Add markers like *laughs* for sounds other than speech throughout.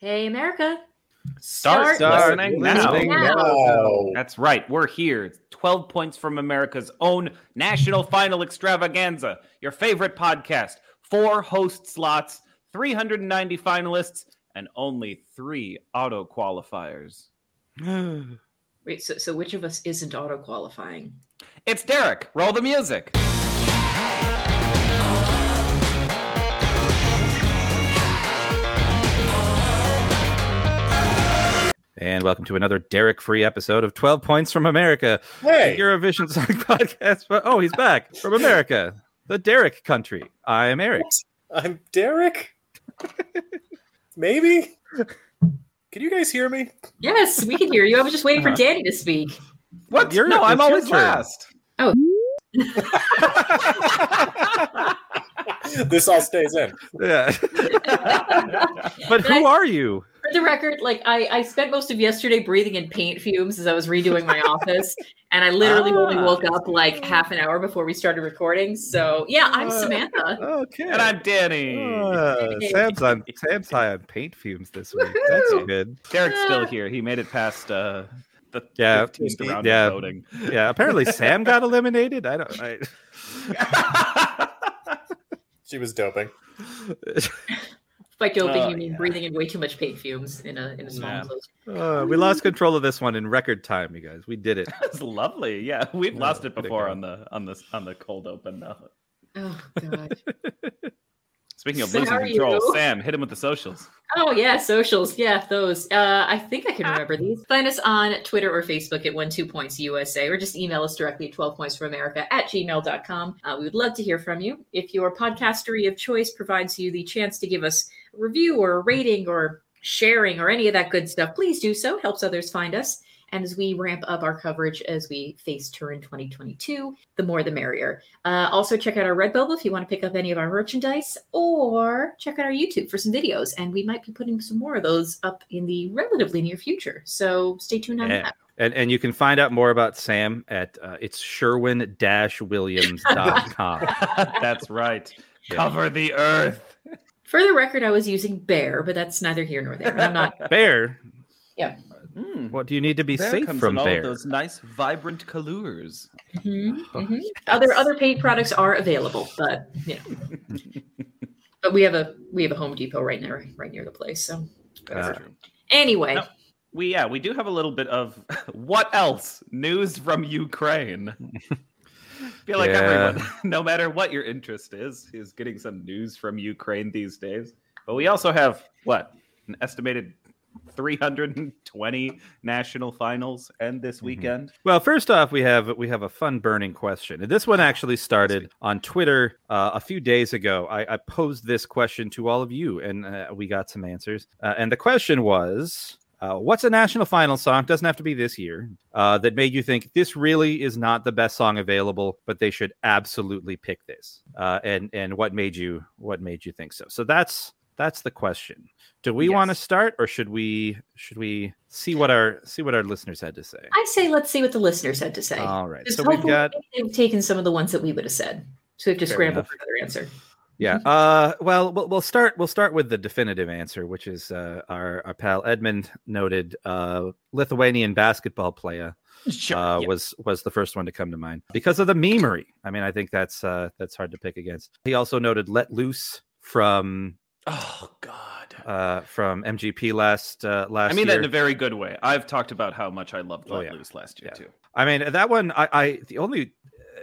Hey, America. Start, Start listening, listening now. now. That's right. We're here. It's 12 points from America's own national final extravaganza. Your favorite podcast. Four host slots, 390 finalists, and only three auto qualifiers. *sighs* Wait, so, so which of us isn't auto qualifying? It's Derek. Roll the music. Oh, And welcome to another Derek free episode of 12 Points from America, Hey, Eurovision *laughs* Song Podcast. But, oh, he's back from America, the Derek country. I am Eric. I'm Derek. Maybe. Can you guys hear me? Yes, we can hear you. I was just waiting for Uh-huh. Danny to speak. What? You're- no, I'm your always turn. last. *laughs* this all stays in. *laughs* Yeah. but who are you? For the record, like I, I spent most of yesterday breathing in paint fumes as I was redoing my *laughs* office, and I literally only Ah. woke up like half an hour before we started recording. So yeah, I'm Uh, Samantha. Okay. And I'm Danny. Uh, Sam's on Sam's high on paint fumes this week. That's good. Derek's still here. He made it past uh, the Yeah. 15th round Yeah. of voting. Yeah. Apparently Sam got eliminated. I don't. I, *laughs* *laughs* She was doping. By doping, Oh, you mean yeah. breathing in way too much paint fumes in a in a small Yeah. enclosure. uh, we lost control of this one in record time, you guys. We did it. *laughs* That's lovely. Yeah, we've Yeah, lost it before on the on the on the cold open. Now, Oh god. *laughs* speaking of So losing control, you? Sam, hit him with the socials. Oh yeah, socials. Yeah, those. Uh, I think I can remember these. Find us on Twitter or Facebook at one two points USA, or just email us directly at 12 points from America at gmail.com. Uh, we would love to hear from you. If your podcastery of choice provides you the chance to give us a review or rating or sharing or any of that good stuff, please do so. Helps others find us. And as we ramp up our coverage as we face Turin 2022, the more the merrier. Uh, also, check out our Redbubble if you want to pick up any of our merchandise, or check out our YouTube for some videos. And we might be putting some more of those up in the relatively near future. So stay tuned on Yeah. that. And and you can find out more about Sam at uh, it's Sherwin-Williams.com. *laughs* That's right. Yeah. Cover the earth. For the record, I was using bear, but that's neither here nor there. I'm not. *laughs* Bear, Mm. what do you need to be Bear safe comes from in all bear? of those nice, vibrant colors. Mhm, Oh, mhm. Other other paint products are available, but you know. *laughs* but we have a we have a Home Depot right near right near the place. So That's Uh, true. anyway, No. We yeah, we do have a little bit of *laughs* what else news from Ukraine. Feel like Yeah. everyone, *laughs* no matter what your interest is, is getting some news from Ukraine these days. But we also have what an estimated 320 national finals end this Mhm. weekend. Well, first off, we have we have a fun burning question. And this one actually started on Twitter uh, a few days ago. I, I posed this question to all of you, and uh, we got some answers. Uh, and the question was. Uh, what's a national final song? Doesn't have to be this year. Uh, that made you think this really is not the best song available, but they should absolutely pick this. Uh, and and what made you what made you think so? So that's that's the question. Do we want to start, or should we should we see what our see what our listeners had to say? I say let's see what the listeners had to say. All right. Because So we've got they've taken some of the ones that we would have said. So we have to Fair scramble enough. for another answer. Yeah. Uh well we'll we'll start we'll start with the definitive answer, which is uh our, our pal Edmund noted uh Lithuanian basketball player uh was was the first one to come to mind because of the memery. I mean, I think that's uh that's hard to pick against. He also noted Let Loose from Oh God. uh from MGP last uh last I mean that in a very good way. I've talked about how much I loved Oh, Let yeah. Loose last year Yeah. too. I mean, that one, I, I the only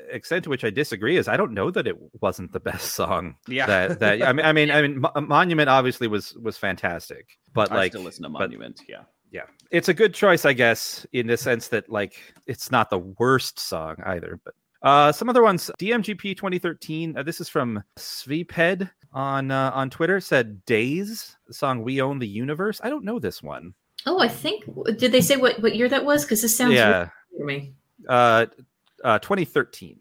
extent to which I disagree is I don't know that it wasn't the *laughs* best song. Yeah. That that I mean, I mean, I mean, Mo- Monument obviously was was fantastic, but I like, still listen to but- Monument. yeah. yeah, it's a good choice, I guess, in the sense that like it's not the worst song either. But uh, some other ones, DMGP 2013. Uh, this is from Sveped on uh, on Twitter. Said Daze, the song "We Own the Universe." I don't know this one. Oh, I think did they say what, what year that was? Because this sounds yeah, weird to me. uh, uh, 2013.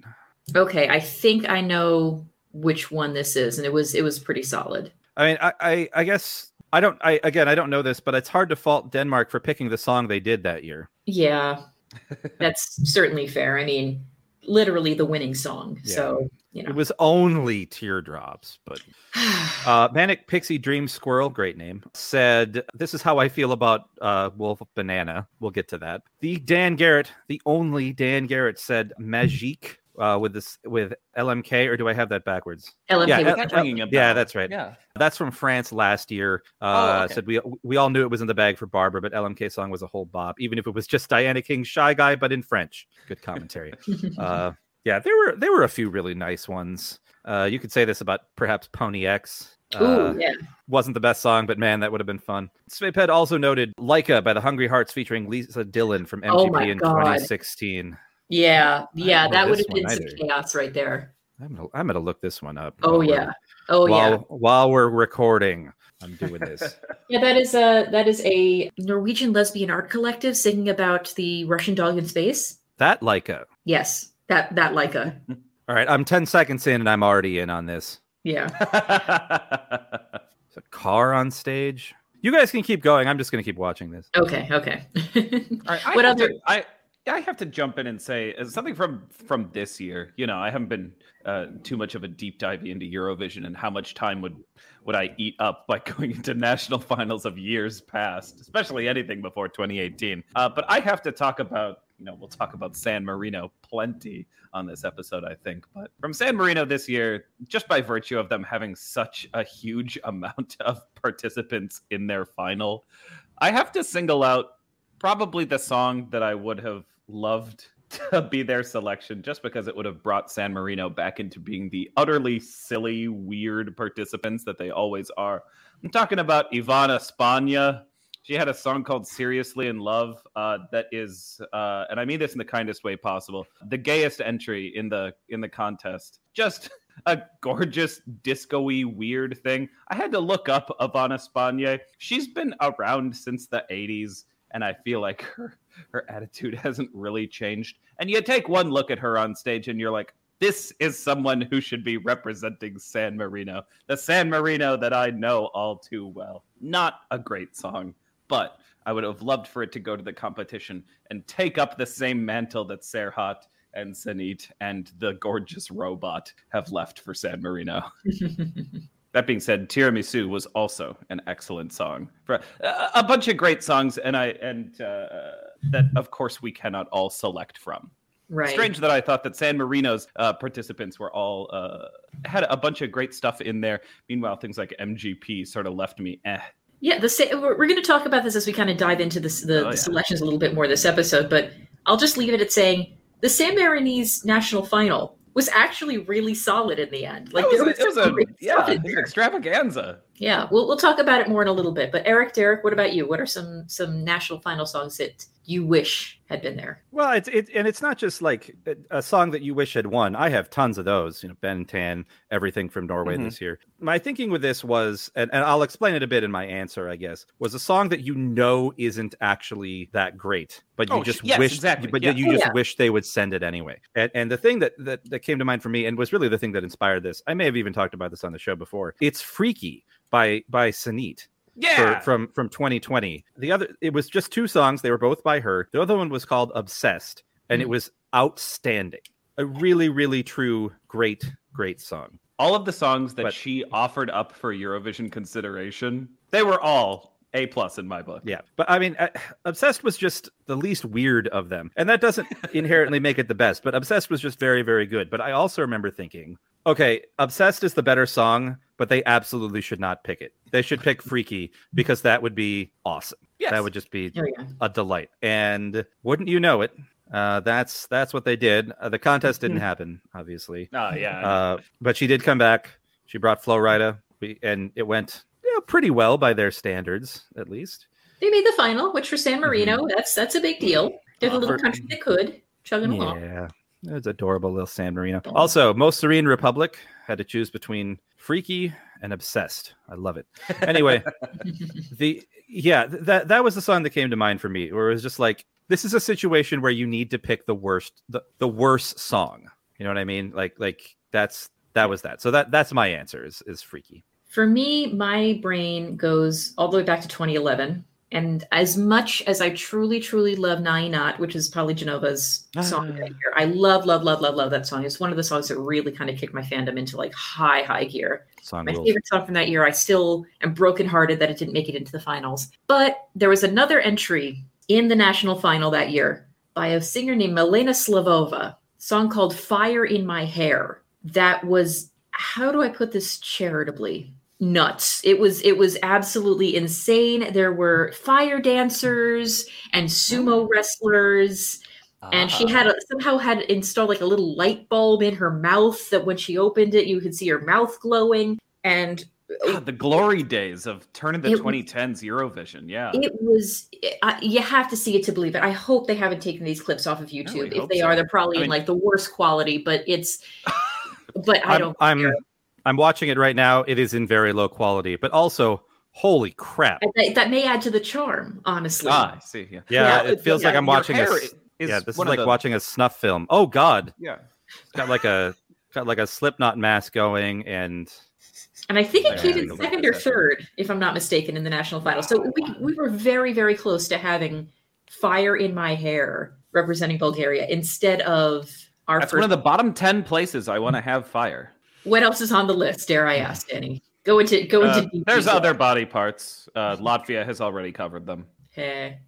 Okay, I think I know which one this is, and it was it was pretty solid. I mean, I, I, I guess I don't. I again, I don't know this, but it's hard to fault Denmark for picking the song they did that year. Yeah, that's certainly fair. I mean, literally the winning song. Yeah. So you know. It was only teardrops, but *sighs* uh, Manic Pixie Dream Squirrel, great name, said, This is how I feel about uh, Wolf Banana. We'll get to that. The Dan Garrett, the only Dan Garrett said Magique uh, with this with LMK, or do I have that backwards? LMK yeah, was L- That's L- ringing yeah, that's right. Yeah. That's from France last year. Uh, Oh, okay. Said we we all knew it was in the bag for Barbara, but LMK song was a whole bop, even if it was just Diana King's Shy Guy, but in French. Good commentary. *laughs* uh, yeah, there were there were a few really nice ones. Uh, you could say this about perhaps Pony X. Ooh, Uh, yeah. wasn't the best song, but man, that would have been fun. Svaped also noted Laika by the Hungry Hearts featuring Lisa Dillan from Oh MGP my in God. 2016. Yeah, yeah, that would this have been some either. chaos right there. I'm gonna, I'm gonna look this one up. Oh yeah. Oh while, yeah. while we're recording, I'm doing this. *laughs* Yeah, that is a that is a Norwegian lesbian art collective singing about the Russian dog in space. that Laika. Yes, that that Laika. *laughs* All right, I'm 10 seconds in and I'm already in on this. Yeah. *laughs* There's a car on stage. You guys can keep going. I'm just gonna keep watching this. Okay. Okay. All right, I What have other- to, I I have to jump in and say uh, something from from this year. You know, I haven't been uh, too much of a deep dive into Eurovision and how much time would would I eat up by *laughs* going into national finals of years past, especially anything before 2018. Uh, but I have to talk about. You know, we'll talk about San Marino plenty on this episode, I think. But from San Marino this year, just by virtue of them having such a huge *laughs* amount of participants in their final, I have to single out probably the song that I would have loved *laughs* to be their selection just because it would have brought San Marino back into being the utterly silly, weird participants that they always are. I'm talking about Ivana Spagna. She had a song called Seriously in Love uh, that is, uh, and I mean this in the kindest way possible, the gayest entry in the in the contest. Just *laughs* a gorgeous disco-y weird thing. I had to look up Ivana Spagna. She's been around since the 80s and I feel like *laughs* her her attitude *laughs* hasn't really changed. And you take one look at her on stage and you're like, this is someone who should be representing San Marino, the San Marino that I know all too well. Not a great song, but I would have loved for it to go to the competition and take up the same mantle that Serhat and Senhit and the gorgeous robot have left for San Marino. *laughs* That being said, Tiramisu was also an excellent song. For a, a bunch of great songs, and I and uh, that of course we cannot all select from. right. Strange that I thought that San Marino's uh, participants were all uh, had a bunch of great stuff in there. Meanwhile, things like MGP sort of left me eh. Yeah, the sa- we're, we're going to talk about this as we kind of dive into this, the, Oh, the yeah. selections a little bit more this episode, but I'll just leave it at saying the San Marinese national final was actually really solid in the end. Like was there a- it was a yeah, it was an extravaganza. Yeah, we'll we'll talk about it more in a little bit. But Eric, Derek, what about you? What are some some national final songs that you wish had been there? Well, it's it, and it's not just like a, song that you wish had won. I have tons of those. You know, Ben Tan, everything from Norway Mhm. this year. My thinking with this was, and, and I'll explain it a bit in my answer. I guess was a song that you know isn't actually that great, but you Oh, just yes, wish, exactly, but yeah. you Oh, just yeah. wish they would send it anyway. And, and the thing that, that that came to mind for me, and was really the thing that inspired this. I may have even talked about this on the show before. It's "Freaky" by by Senhit Yeah, for, from from 2020. The other, it was just two songs. They were both by her. The other one was called "Obsessed," and it Mhm. was outstanding. A really, really true, great, great song. all of the songs that But- she offered up for Eurovision consideration, they were all a plus in my book. Yeah, but I mean, uh, "Obsessed" was just the least weird of them, and that doesn't *laughs* inherently make it the best. But "Obsessed" was just very, very good. But I also remember thinking, okay, "Obsessed" is the better song, but they absolutely should not pick it. They should pick "Freaky" because that would be awesome. Yes. That would just be There we a delight. And wouldn't you know it? Uh, that's that's what they did. Uh, the contest didn't *laughs* happen, obviously, Oh yeah. uh, but she did come back. She brought Flo Rida, and it went you know, pretty well by their standards, at least. They made the final, which for San Marino, that's that's a big deal. They're the little country that could chugging along. Yeah, it's adorable little San Marino. Also, most serene republic had to choose between freaky and obsessed. I love it. Anyway, *laughs* the yeah that that was the song that came to mind for me where it was just like this is a situation where you need to pick the worst the, the worst song. You know what i mean? Like like that's that was that. So that that's my answer is is freaky. For me, my brain goes all the way back to 2011 And as much as I truly, truly love Na Inat, which is probably Genova's ah. song that year, I love, love, love, love, love that song. It's one of the songs that really kind of kicked my fandom into like high, high gear. Song My rules. favorite song from that year. I still am brokenhearted that it didn't make it into the finals. But there was another entry in the national final that year by a singer named Milena Slavova, song called Fire in My Hair. That was how do I put this charitably? Nuts. It was it was absolutely insane. There were fire dancers and sumo oh. wrestlers and she had a, ah. somehow had installed like a little light bulb in her mouth that when she opened it you could see her mouth glowing and uh, God, the glory days of turning the It 2010s Eurovision. Yeah. it was I, you have to see it to believe it i hope they haven't taken these clips off of youtube really if they so. are they're probably I in mean- like the worst quality but it's but i I'm, don't I'm care. I'm watching it right now. It is in very low quality, but also holy crap. that, that may add to the charm honestly ah, I see. Yeah. Yeah, Yeah, it feels like I'm watching a hair s- is yeah, this is like the- watching a snuff film. Oh god. Yeah. It's got like a got like a Slipknot mask going and and i think it came in second or third if i'm not mistaken in the national final so we, we were very very close to having fire in my hair representing bulgaria instead of our That's first one of the bottom 10 places I want to have fire. What else is on the list dare i ask danny go into go into Uh, deep there's detail. other body parts. Uh, Latvia has already covered them. *laughs* Hey,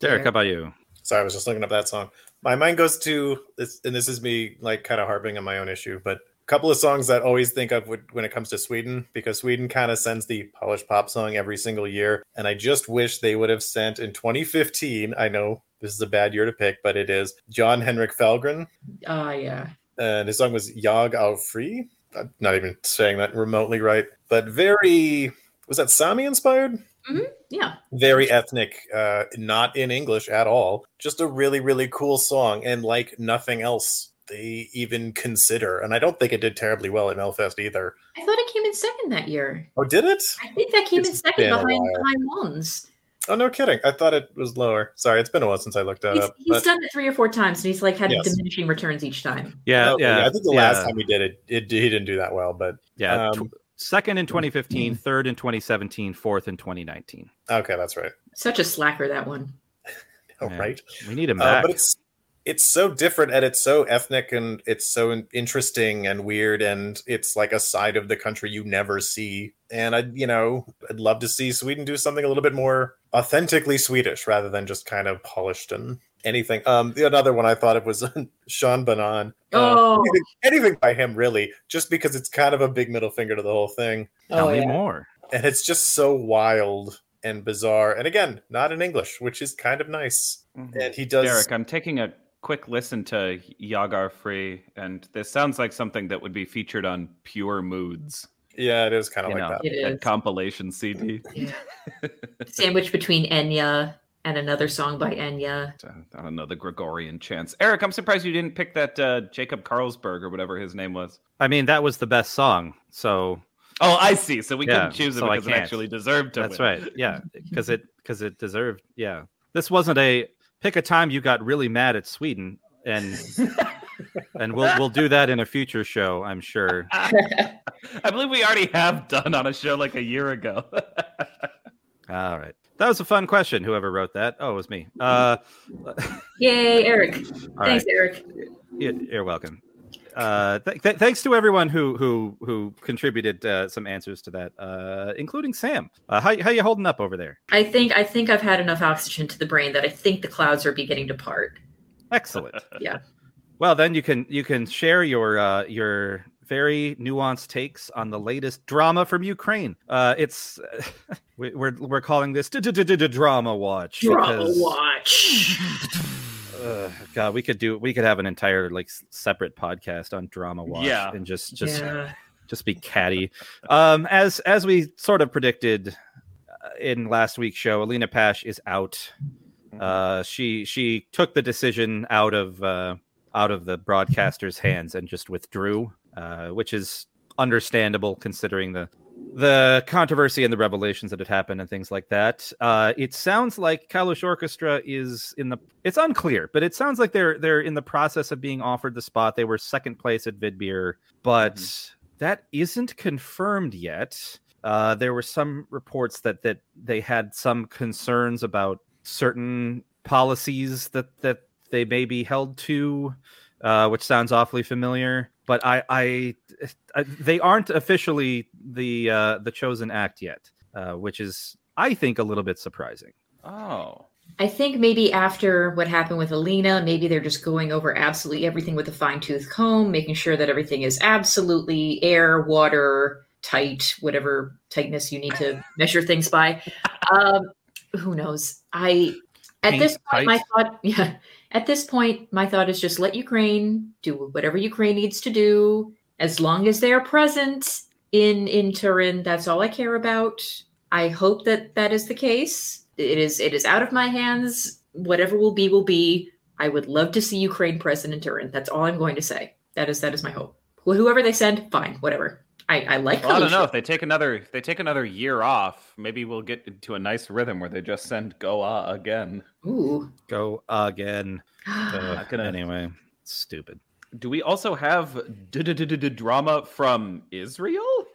Derek, how about you? Sorry, I was just looking up that song. My mind goes to this, and this is me like kind of harping on my own issue, but a couple of songs that I always think of when it comes to Sweden, because Sweden kind of sends the Polish pop song every single year, and I just wish they would have sent in 2015. I know this is a bad year to pick, but it is Jon Henrik Fjällgren, Ah, yeah. And his song was Jag är fri. I'm not even saying that remotely right, but very was that Sami inspired? Yeah. very ethnic uh not in english at all just a really really cool song and like nothing else they even consider and i don't think it did terribly well at melfest either I thought it came in second that year. oh did it I think that came in second behind behind Måns. Oh no kidding i thought it was lower sorry it's been a while since i looked that He's, up he's but done it three or four times, and he's like had Yes. diminishing returns each time. Yeah, okay, yeah. i think the yeah, last time he did it, it he didn't do that well but Yeah. tw- um, second in 2015, third in 2017, fourth in 2019. okay that's right Such a slacker that one. *laughs* oh, Yeah. right We need him Uh, but it's it's so different and it's so ethnic and it's so interesting and weird and it's like a side of the country you never see and i you know i'd love to see sweden do something a little bit more authentically swedish rather than just kind of polished and anything. Um the another one i thought of was *laughs* sean banan. Uh, Oh. anything, anything by him really just because it's kind of a big middle finger to the whole thing. Tell oh, me yeah. more. and it's just so wild and bizarre. And again not in english which is kind of nice. And he does Derek, I'm taking a quick listen to Yagar Free, and this sounds like something that would be featured on Pure Moods, yeah it is kind of you like know, that It that is. compilation CD. Yeah. *laughs* Sandwich between Enya and another song by Enya. Uh, I don't know the Gregorian chants. Eric, I'm surprised you didn't pick that uh, Jacob Carlsberg or whatever his name was. I mean, that was the best song. So Oh, I see. So we Yeah, couldn't choose it so because it actually deserved to. that's win. right. Yeah, *laughs* because it because it deserved. Yeah, this wasn't a pick a time you got really mad at Sweden, and *laughs* and we'll we'll do that in a future show. I'm sure. *laughs* I believe we already have done on a show like a year ago. *laughs* All right. That was a fun question. Whoever wrote that. Oh, it was me. Uh, *laughs* Yay, Eric. Thanks, right. Eric. You- You're welcome. Uh, th- th- thanks to everyone who who who contributed uh, some answers to that, uh, including Sam. Uh, how how you holding up over there? I think I think I've had enough oxygen to the brain that I think the clouds are beginning to part. Excellent. Yeah. Well, then you can you can share your uh, your very nuanced takes on the latest drama from Ukraine. Uh, it's *laughs* we- we're we're calling this drama watch. Drama because- watch. *laughs* Ugh, God, we could do we could have an entire like separate podcast on drama watch Yeah. and just just yeah. just be catty. Um, as as we sort of predicted uh, in last week's show, Alina Pash is out. Uh, she she took the decision out of uh, out of the broadcaster's hands and just withdrew, uh, which is understandable considering the the controversy and the revelations that had happened and things like that. Uh, it sounds like Kalush Orchestra is in the. It's unclear, but it sounds like they're they're in the process of being offered the spot. They were second place at Vidbir, but that isn't confirmed yet. Uh, there were some reports that that they had some concerns about certain policies that that they may be held to, uh, which sounds awfully familiar. But I, I, I they aren't officially the uh, the chosen act yet, uh, which is I think a little bit surprising. Oh. I think maybe after what happened with Alina, maybe they're just going over absolutely everything with a fine tooth comb, making sure that everything is absolutely air, water, tight, whatever tightness you need to measure things by. Um, who knows? I at Paint this point, my thought, *laughs* yeah, at this point, my thought is just let Ukraine do whatever Ukraine needs to do. As long as they are present in in Turin, that's all I care about. I hope that that is the case. It is it is out of my hands. Whatever will be will be. I would love to see Ukraine present in Turin. That's all I'm going to say. That is that is my hope. Whoever they send, fine, whatever. I, I like. Well, I don't know if they take another if they take another year off. Maybe we'll get into a nice rhythm where they just send Go_A again. Ooh. Go again. *gasps* Uh, gonna- anyway, stupid. Do we also have drama from Israel?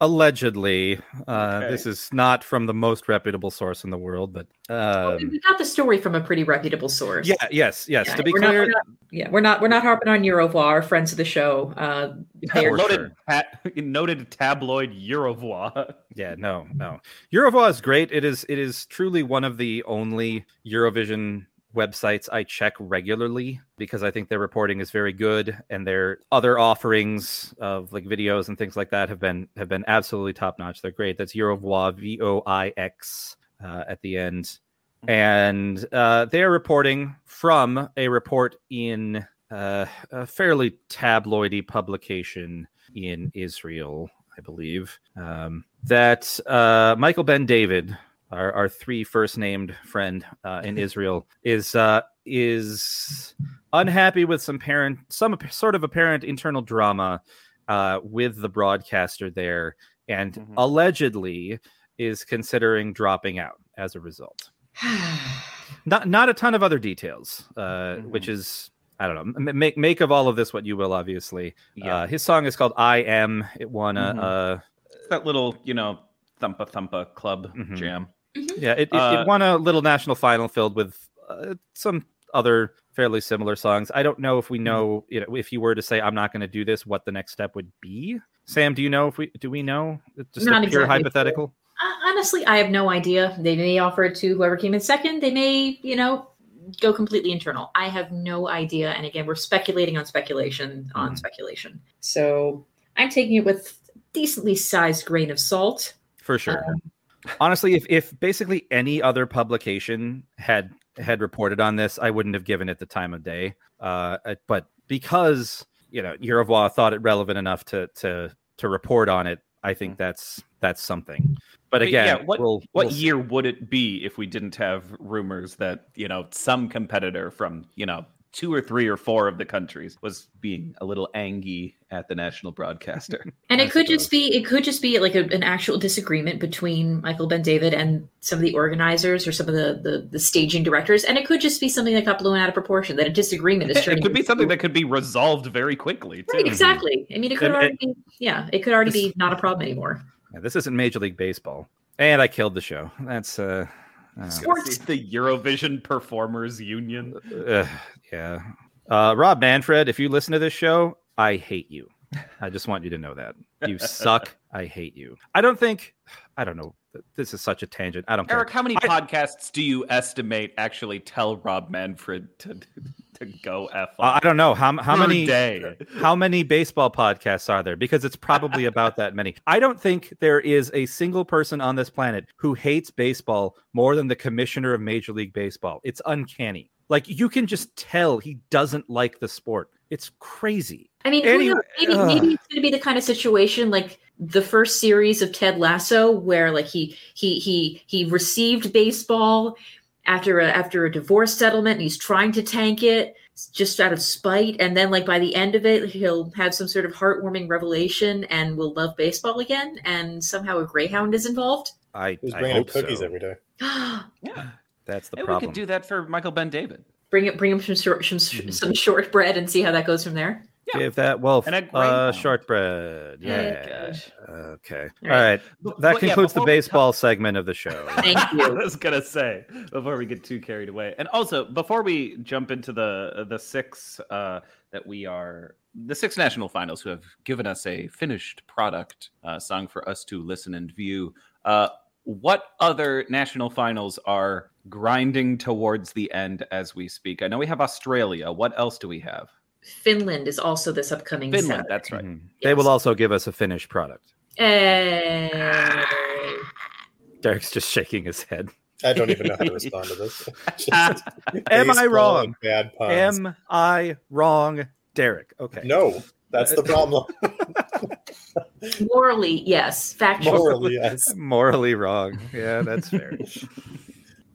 Allegedly, uh, Okay. this is not from the most reputable source in the world, but um, we got the story from a pretty reputable source. yeah, yes, yes. Yeah, to be we're not- clear, we're not- yeah, we're not we're not harping on Eurovoix, our friends of the show. Uh, For noted, sure. noted tabloid Eurovoix. *laughs* Yeah, no, no. Eurovoix is great. It is it is truly one of the only Eurovision websites I check regularly because I think their reporting is very good and their other offerings of like videos and things like that have been have been absolutely top notch. They're great. That's Eurovoix V O I X uh, at the end. And uh, they're reporting from a report in uh, a fairly tabloidy publication in Israel, I believe, um, that uh, Michael Ben David, our, our three first named friend uh, in Israel, is uh, is unhappy with some parent, some sort of apparent internal drama uh, with the broadcaster there, and Mhm. allegedly is considering dropping out as a result. *sighs* Not not a ton of other details, uh, which is I don't know. Make make of all of this what you will. Obviously, uh, his song is called "I Am." It won a, It's that little, you know, thumpa thumpa club Mhm. Jam. yeah, it, it, Uh, it won a little national final filled with uh, some other fairly similar songs. I don't know if we know, you know, if you were to say I'm not going to do this, what the next step would be. Sam, do you know if we do we know? Just Not a pure exactly hypothetical. Uh, honestly, I have no idea. They may offer it to whoever came in second. They may, you know, go completely internal. I have no idea. And again, we're speculating on speculation on Mhm. speculation. So I'm taking it with decently sized grain of salt. For sure. Honestly, if, if basically any other publication had had reported on this, I wouldn't have given it the time of day. Uh, but because you know Eurovoix thought it relevant enough to to to report on it, I think that's that's something. But again, yeah, what we'll, what we'll see. year would it be if we didn't have rumors that you know some competitor from you know two or three or four of the countries was being a little angy at the national broadcaster? *laughs* And I it could just be it could just be like a, an actual disagreement between Michael Ben David and some of the organizers or some of the, the the staging directors, and it could just be something that got blown out of proportion. That a disagreement is *laughs* turning. it could be something that could be resolved very quickly too. right exactly. I mean, it could And- already be yeah, it could already This- be not a problem anymore. Yeah, this isn't Major League Baseball, and I killed the show. That's uh, uh, Sports. The Eurovision Performers Union. uh, yeah. Uh, Rob Manfred, if you listen to this show, I hate you. I just want you to know that you *laughs* suck. I hate you. I don't think. I don't know. This is such a tangent. I don't care. Eric, how many I- podcasts do you estimate actually tell Rob Manfred to to go f Uh, I don't know how how many day? how many baseball podcasts are there because it's probably about that many. I don't think there is a single person on this planet who hates baseball more than the commissioner of Major League Baseball. It's uncanny. Like you can just tell he doesn't like the sport. It's crazy. I mean, who Anyway, knows? maybe ugh. maybe it's going to be the kind of situation like the first series of Ted Lasso, where like he he he he received baseball after a after a divorce settlement, and he's trying to tank it just out of spite, and then like by the end of it, he'll have some sort of heartwarming revelation and will love baseball again, and somehow a greyhound is involved. I, Who's I bringing him hope cookies so. every day? *gasps* Yeah, That's the Maybe we could do that for Michael Ben David. Bring it, bring him some short, some, Mhm. some shortbread, and see how that goes from there. Yeah. Give that wolf And a uh, pound. shortbread. Oh, Yeah. gosh. Okay. All All right. B- That but yeah, concludes the before we baseball segment of the show. Thank *laughs* you. I you. was gonna say before we get too carried away, and also before we jump into the the six uh, that we are the six national finals who have given us a finished product uh, song for us to listen and view. Uh, what other national finals are grinding towards the end as we speak? I know we have Australia. What else do we have? Finland is also this upcoming Finland. Saturday. That's right. Mhm. They will also give us a finished product. Eh, Derek's just shaking his head. I don't even know how to respond to this. *laughs* Am I wrong? Bad puns. Am I wrong, Derek? Okay. no, that's the problem. morally, yes. Factually. Morally, yes. Morally wrong. Yeah, that's fair. *laughs*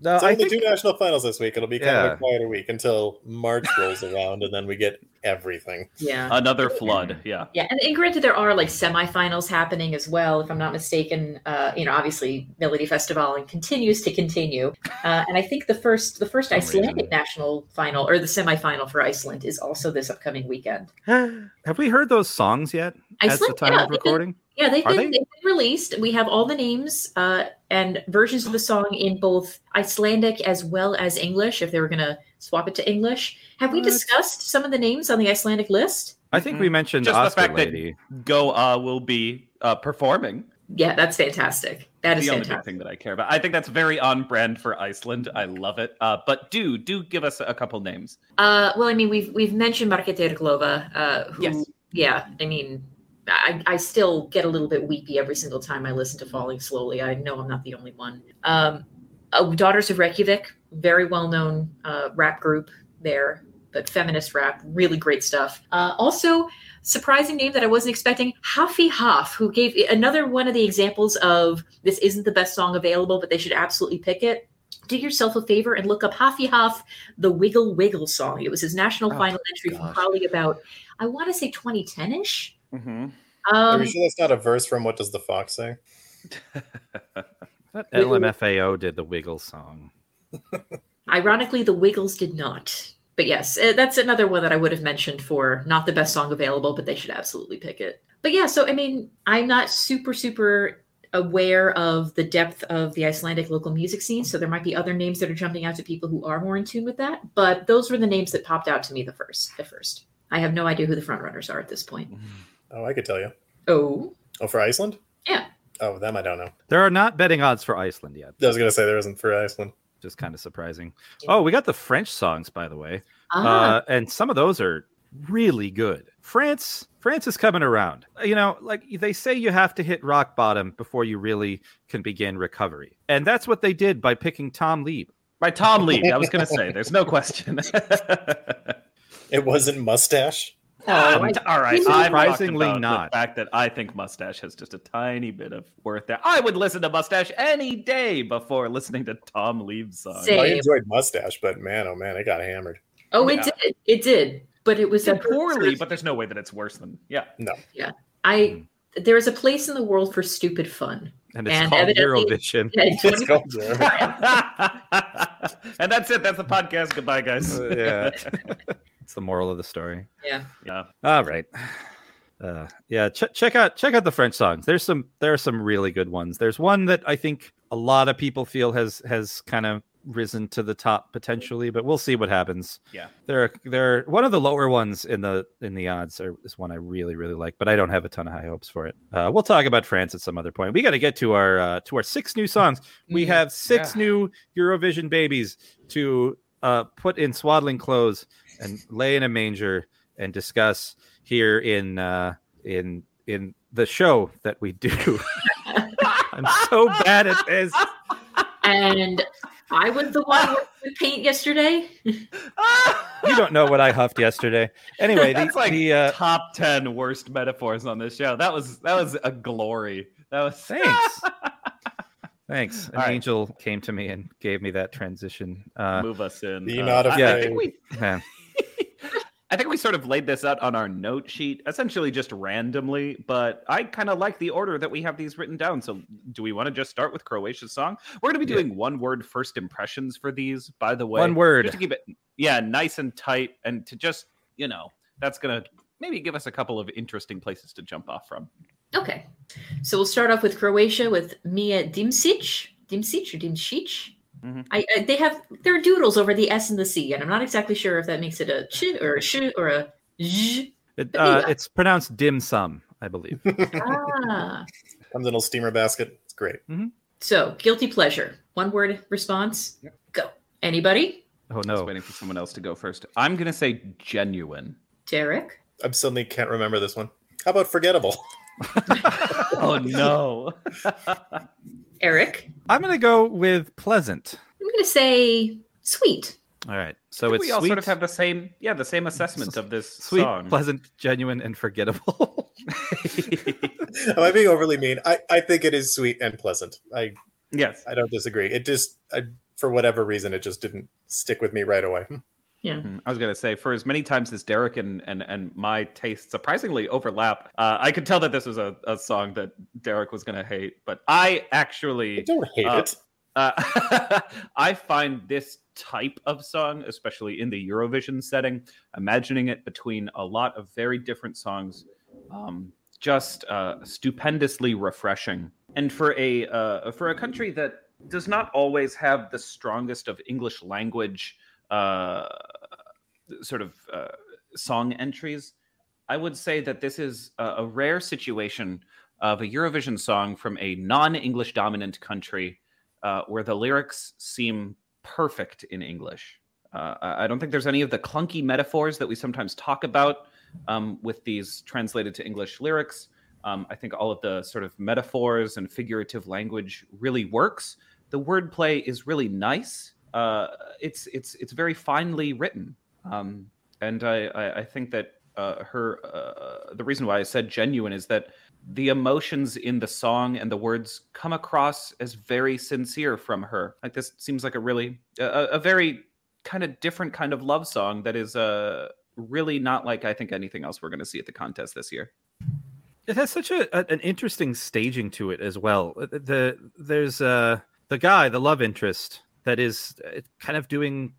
no, It's I only think two national finals this week. It'll be kind of a quieter week until March rolls around, and then we get everything. Yeah. Another flood. Yeah. Yeah, and, and granted, there are like semifinals happening as well. If I'm not mistaken, uh, you know, obviously Melodifestivalen continues to continue, uh, and I think the first the first Icelandic reason. national final or the semifinal for Iceland is also this upcoming weekend. *gasps* Have we heard those songs yet? At the Iceland, time yeah, of they've been- recording? yeah, they've been, they? they? have been released. We have all the names uh, and versions of the song in both Icelandic as well as English. If they were going to swap it to English, have we discussed some of the names on the Icelandic list? I think we mentioned Just the Oscar fact that- Lady. Goa will be uh, performing. Yeah, that's fantastic. That is the only thing that I care about. I think that's very on brand for Iceland. I love it. Uh, but do do give us a couple names. Uh, well, I mean, we've we've mentioned Markéta Irglová, uh, who, Yes. yeah, I mean, I, I still get a little bit weepy every single time I listen to Falling Slowly. I know I'm not the only one. Um, uh, Daughters of Reykjavik, very well known uh, rap group there, but feminist rap, really great stuff. Uh, also, surprising name that I wasn't expecting, Haffi Haff, who gave another one of the examples of this isn't the best song available, but they should absolutely pick it. Do yourself a favor and look up Haffi Haff, the Wiggle Wiggle song. It was his national Oh, final entry from gosh. probably about, I want to say 2010 ish. Mm-hmm. Are Um, we sure that's not a verse from What Does the Fox Say? LMFAO did the Wiggle song. Ironically, the Wiggles did not. But yes, uh, that's another one that I would have mentioned for not the best song available, but they should absolutely pick it. But yeah, so I mean, I'm not super, super aware of the depth of the Icelandic local music scene. So there might be other names that are jumping out to people who are more in tune with that. But those were the names that popped out to me the first. At first, I have no idea who the front runners are at this point. Oh, I could tell you. Oh, Oh, for Iceland? Yeah. Oh, them I don't know. There are not betting odds for Iceland yet. I was gonna say there isn't for Iceland. Just kind of surprising. Oh, we got the French songs, by the way. ah, Uh, and some of those are really good. France, France is coming around. You know, like they say you have to hit rock bottom before you really can begin recovery. And that's what they did by picking Tom Leeb. By Tom Lee. I was going to say, there's no question. *laughs* It wasn't Mustache. Oh, Um, all right. Surprisingly about not. The fact that I think Mustache has just a tiny bit of worth there. I would listen to Mustache any day before listening to Tom Leeb's song. Same. I enjoyed Mustache, but man, oh man, it got hammered. oh, it did. It did. But it was It's a poorly, but there's no way that it's worse than yeah. No. Yeah, I there is a place in the world for stupid fun. And it's And called evidently- Eurovision. Yeah, It's called Zero. *laughs* and that's it. That's the podcast. Goodbye, guys. Uh, yeah. *laughs* It's the moral of the story. yeah. yeah. All right. Uh, yeah, ch- check out check out the French songs. There's some there are some really good ones. There's one that I think a lot of people feel has has kind of risen to the top potentially, but we'll see what happens. Yeah. There are there one of the lower ones in the in the odds are, is one I really really like, but I don't have a ton of high hopes for it. Uh, we'll talk about France at some other point. We got to get to our uh, to our six new songs. We Mm, have six yeah. new Eurovision babies to uh, put in swaddling clothes and lay in a manger and discuss here in uh, in in the show that we do. *laughs* I'm so bad at this. And I was the one with paint yesterday. *laughs* You don't know what I huffed yesterday. Anyway, the, That's like the uh, top ten worst metaphors on this show. That was that was a glory. That was thanks. *laughs* Thanks. An All right. angel came to me and gave me that transition. Uh, move us in. Be not I- I, afraid. think we man, *laughs* I think we sort of laid this out on our note sheet, essentially just randomly, but I kind of like the order that we have these written down. So, do we want to just start with Croatia's song? We're going to be Yeah. doing one word first impressions for these, by the way. One word. Just to keep it, yeah, nice and tight, and to just, you know, that's going to maybe give us a couple of interesting places to jump off from. Okay. So we'll start off with Croatia with Mia Dimsic. Dimsic or Dimsic? Mhm. I, I they have their doodles over the S and the C, and I'm not exactly sure if that makes it a ch or a sh or a z. It, uh, yeah. it's pronounced dim sum, I believe. *laughs* Ah. Comes in a little steamer basket. It's great. So guilty pleasure. One word response. Yep. Go. Anybody? Oh no! I was no. waiting for someone else to go first. I'm gonna say genuine. Derek. I suddenly can't remember this one. How about forgettable? *laughs* *laughs* oh no. Eric. I'm gonna go with pleasant. I'm gonna say sweet. All right. So So it's we all sweet, sort of have the same, yeah, the same assessment of this sweet, song. pleasant, genuine, and forgettable. *laughs* Am I being overly mean? I, I think it is sweet and pleasant. I, yes. I don't disagree. It just, I, for whatever reason, it just didn't stick with me right away. Yeah. Mhm. I was gonna say, for as many times as Derek and and, and my tastes surprisingly overlap, uh, I could tell that this was a, a song that Derek was gonna hate. But I I actually don't hate Uh, it. *laughs* Uh, I find this type of song, especially in the Eurovision setting, imagining it between a lot of very different songs, um, just uh, stupendously refreshing. And for a uh, for a country that does not always have the strongest of English language uh, sort of uh, song entries, I would say that this is a, a rare situation of a Eurovision song from a non-English dominant country uh, where the lyrics seem perfect in English. Uh, I I don't think there's any of the clunky metaphors that we sometimes talk about um, with these translated to English lyrics. Um, I think all of the sort of metaphors and figurative language really works. The wordplay is really nice. Uh, it's it's it's very finely written, um, and I, I, I think that uh, her uh, the reason why I said genuine is that the emotions in the song and the words come across as very sincere from her. Like this seems like a really a, a very kind of different kind of love song that is uh really not like I think anything else we're going to see at the contest this year. It has such a, a- an interesting staging to it as well. Uh, The there's uh the guy, the love interest, that is uh, kind of doing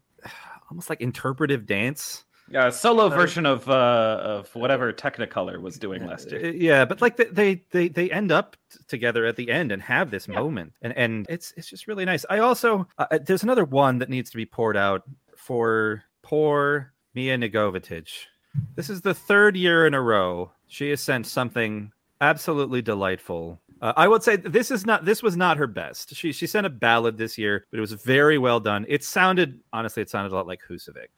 almost like interpretive dance. Yeah, a solo Uh, version of uh of whatever Technicolor was doing last Uh, year. Yeah, but like they they they, they end up together at the end and have this Yeah. moment, and and it's it's just really nice. I also uh, uh, there's another one that needs to be poured out for poor Mia Negovetić. This is the third year in a row she has sent something absolutely delightful. Uh, I would say this is not this was not her best. She she sent a ballad this year, but it was very well done. It sounded honestly, it sounded a lot like Husavik.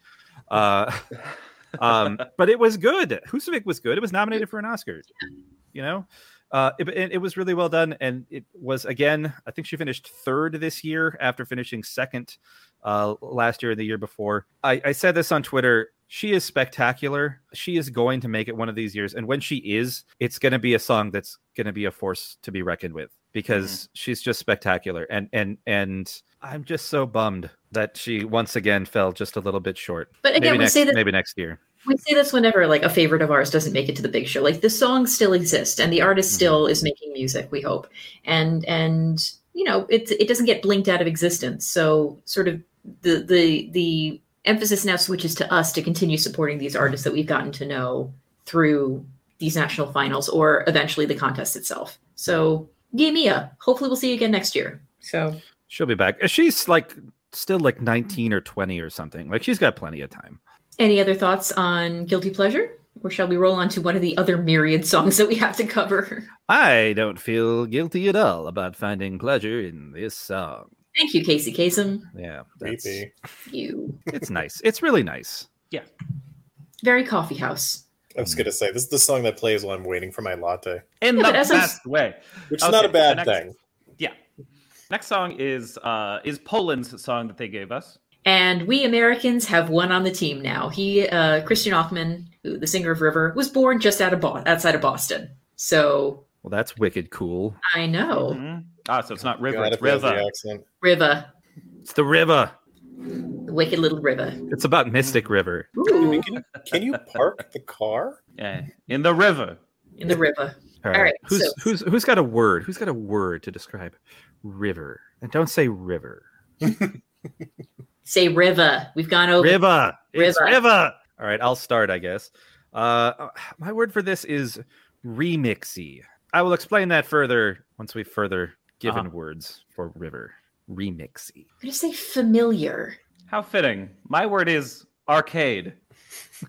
Uh, *laughs* um, but it was good. Husavik was good. It was nominated for an Oscar. You know, uh, it, it, it was really well done, and it was again. I think she finished third this year after finishing second uh, last year and the year before. I, I said this on Twitter. She is spectacular. She is going to make it one of these years, and when she is, it's going to be a song that's going to be a force to be reckoned with because she's just spectacular. And and and I'm just so bummed that she once again fell just a little bit short. But again, maybe we next say that maybe next year. we say this whenever like a favorite of ours doesn't make it to the big show. Like the song still exists and the artist Mhm. still is making music, we hope. And and you know, it it doesn't get blinked out of existence. So sort of the the the emphasis now switches to us to continue supporting these artists that we've gotten to know through these national finals or eventually the contest itself. So yeah, Mia. Hopefully we'll see you again next year. So She'll be back. She's like still like 19 or 20 or something. Like she's got plenty of time. any other thoughts on Guilty Pleasure? Or shall we roll on to one of the other myriad songs that we have to cover? *laughs* I don't feel guilty at all about finding pleasure in this song. Thank you, Casey Kasem. Yeah, that's, Creepy. You it's nice. It's really nice. Yeah. Very coffee house. I was gonna say this is the song that plays while I'm waiting for my latte, In Yeah, the but as best way. which is Okay, not a bad next- thing. Yeah. Next song is uh is Poland's song that they gave us. And we Americans have one on the team now. He, uh, Krystian Ochman, who, the singer of River, was born just out of Bo- outside of Boston. So Well, that's wicked cool. I know Mhm. Ah, so it's not River, God, it's if it has the River. accent. River, It's the river. the wicked little River. It's about Mystic River. Ooh, Can you, can you park the car? Yeah, in the river. in the river. All All right, Who's so- who's who's got a word? Who's got a word to describe river? And don't say river. Say River. We've gone over. River. It's River. river. All right, I'll start, I guess. Uh, my word for this is remixy. I will explain that further once we've further given Uh-huh. words for river. Remixy. I'm gonna say familiar. How fitting. My word is arcade.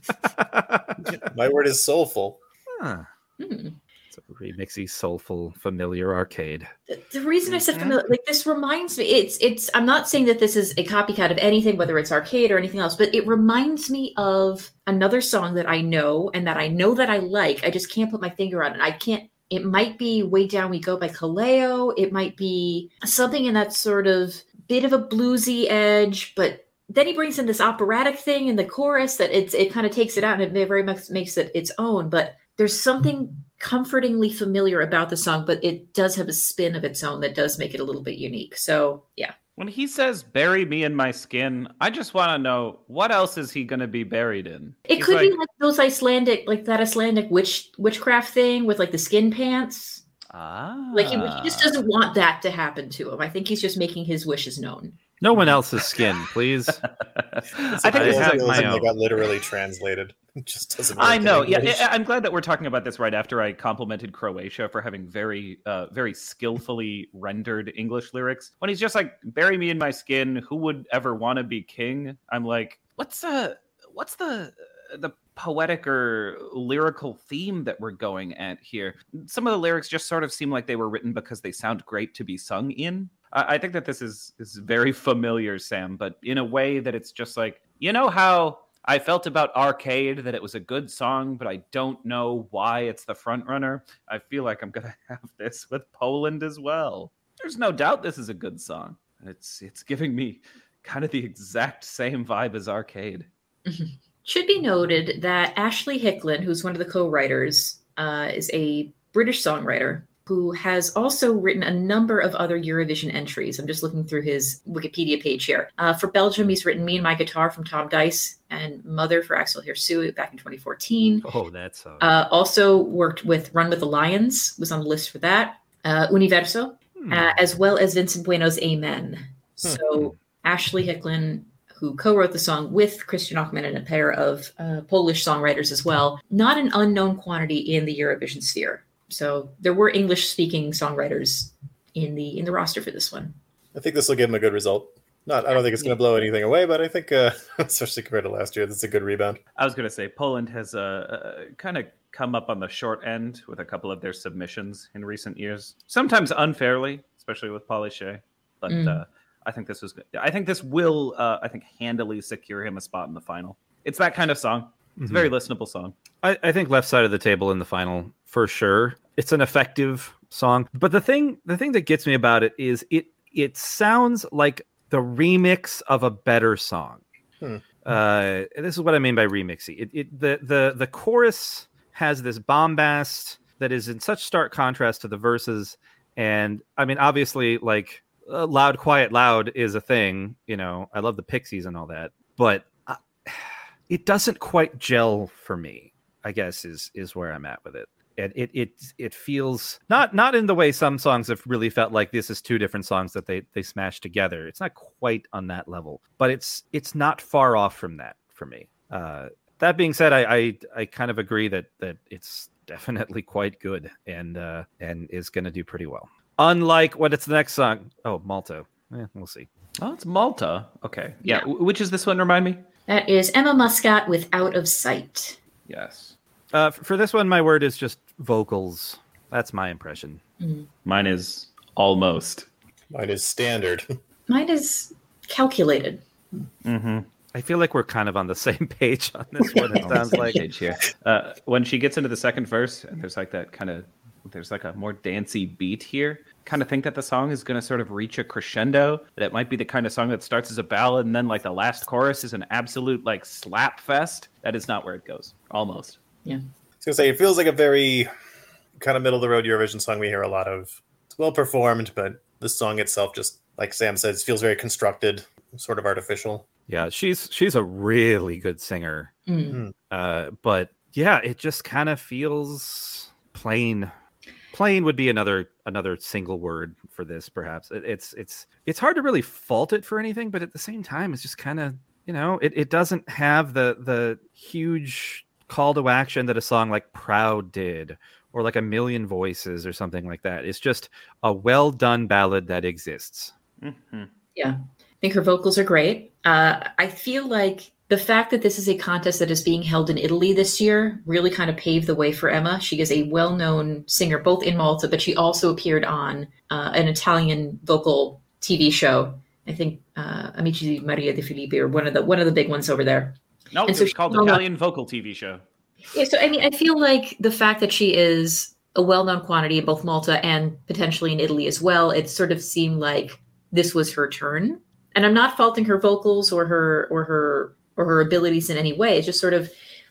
*laughs* My word is soulful. Huh. Hmm. It's a remixy, soulful, familiar arcade. The, the reason I said Mhm. familiar, like this reminds me, it's it's. I'm not saying that this is a copycat of anything, whether it's arcade or anything else, but it reminds me of another song that I know and that I know that I like. I just can't put my finger on it. I can't. It might be "Way Down We Go" by Kaleo. It might be something in that sort of bit of a bluesy edge, but then he brings in this operatic thing in the chorus that it's it kind of takes it out and it very much makes it its own. But there's something comfortingly familiar about the song, but it does have a spin of its own that does make it a little bit unique. So yeah. When he says bury me in my skin, I just want to know what else is he going to be buried in? It He's could be like, like those Icelandic, like that Icelandic witch witchcraft thing with like the skin pants. ah. Like he, he just doesn't want that to happen to him. I think he's just making his wishes known. No one else's skin, please. *laughs* I think I this is have a, my own. that got literally translated. *laughs* It just doesn't. I work in know. Yeah, English. I- I'm glad that we're talking about this right after I complimented Croatia for having very, uh, very skillfully rendered English lyrics. When he's just like, "Bury me in my skin," who would ever want to be king? I'm like, what's uh, what's the the poetic or lyrical theme that we're going at here? Some of the lyrics just sort of seem like they were written because they sound great to be sung in. I think that this is is very familiar, Sam, but in a way that it's just like you know how I felt about Arcade that it was a good song, but I don't know why it's the front runner. I feel like I'm gonna *laughs* have this with Poland as well. There's no doubt this is a good song. It's it's giving me kind of the exact same vibe as Arcade. *laughs* Should be noted that Ashley Hicklin, who's one of the co-writers, uh, is a British songwriter who has also written a number of other Eurovision entries. I'm just looking through his Wikipedia page here. Uh, for Belgium, he's written "Me and My Guitar" from Tom Dice and "Mother" for Axel Hirsoux back in 2014. Oh, that's. Uh, also worked with Run with the Lions, was on the list for that. Uh, Universo, Hmm. uh, as well as Vincent Bueno's Amen. So Ashley Hicklin, who co-wrote the song with Krystian Ochman and a pair of uh, Polish songwriters as well, not an unknown quantity in the Eurovision sphere. So there were English-speaking songwriters in the in the roster for this one. I think this will give him a good result. Not, I don't think it's going to blow anything away, but I think, uh, *laughs* especially compared to last year, this is a good rebound. I was gonna say Poland has uh, uh, kind of come up on the short end with a couple of their submissions in recent years, sometimes unfairly, especially with Polly Shea. But Mm. uh, I think this was. I think this will. Uh, I think handily secure him a spot in the final. It's that kind of song. It's a very listenable song. I, I think left side of the table in the final for sure. It's an effective song, but the thing the thing that gets me about it is it it sounds like the remix of a better song. Hmm. Uh, this is what I mean by remixy. It, it the the the chorus has this bombast that is in such stark contrast to the verses, and I mean obviously like uh, loud quiet loud is a thing. You know I love the Pixies and all that, but uh, *sighs* it doesn't quite gel for me. I guess is is where I'm at with it. And it it it feels not not in the way some songs have really felt like this is two different songs that they they smashed together. It's not quite on that level, but it's it's not far off from that for me. Uh, that being said, I, I I kind of agree that that it's definitely quite good and uh, and is going to do pretty well. Unlike what it's the next song. Oh, Malta. Eh, we'll see. Oh, it's Malta. Okay. Yeah. Yeah. w- Which is this one? Remind me. That is Emma Muscat with Out of Sight. Yes. Uh, for this one, my word is just vocals. That's my impression. Mine is almost. Mine is standard. *laughs* Mine is calculated. Mm-hmm. I feel like we're kind of on the *laughs* same page on this one. It *laughs* sounds like here. Uh, when she gets into the second verse, and there's like that kind of, there's like a more dancey beat here. Kind of think that the song is going to sort of reach a crescendo. That it might be the kind of song that starts as a ballad, and then like the last chorus is an absolute like slap fest. That is not where it goes. Almost. I was gonna say it feels like a very kind of middle of the road Eurovision song we hear a lot of. It's well performed, but the song itself just like Sam says feels very constructed, sort of artificial. yeah, she's she's a really good singer. Mm. Uh, but yeah, it just kind of feels plain. Plain would be another another single word for this, perhaps. It, it's it's it's hard to really fault it for anything, but at the same time, it's just kind of you know it, it doesn't have the the huge call to action that a song like Proud did or like a million voices or something like that. It's just a well done ballad that exists. Mm-hmm. Yeah. I think her vocals are great. Uh, I feel like the fact that this is a contest that is being held in Italy this year really kind of paved the way for Emma. She is a well known singer both in Malta, but she also appeared on uh, an Italian vocal TV show. I think uh, Amici di Maria De Filippi or one of the one of the big ones over there. No, And it's so she- called. Italian Vocal TV Show. Yeah, so I mean, I feel like the fact that she is a well-known quantity in both Malta and potentially in Italy as well, it sort of seemed like this was her turn. And I'm not faulting her vocals or her or her or her abilities in any way. It's just sort of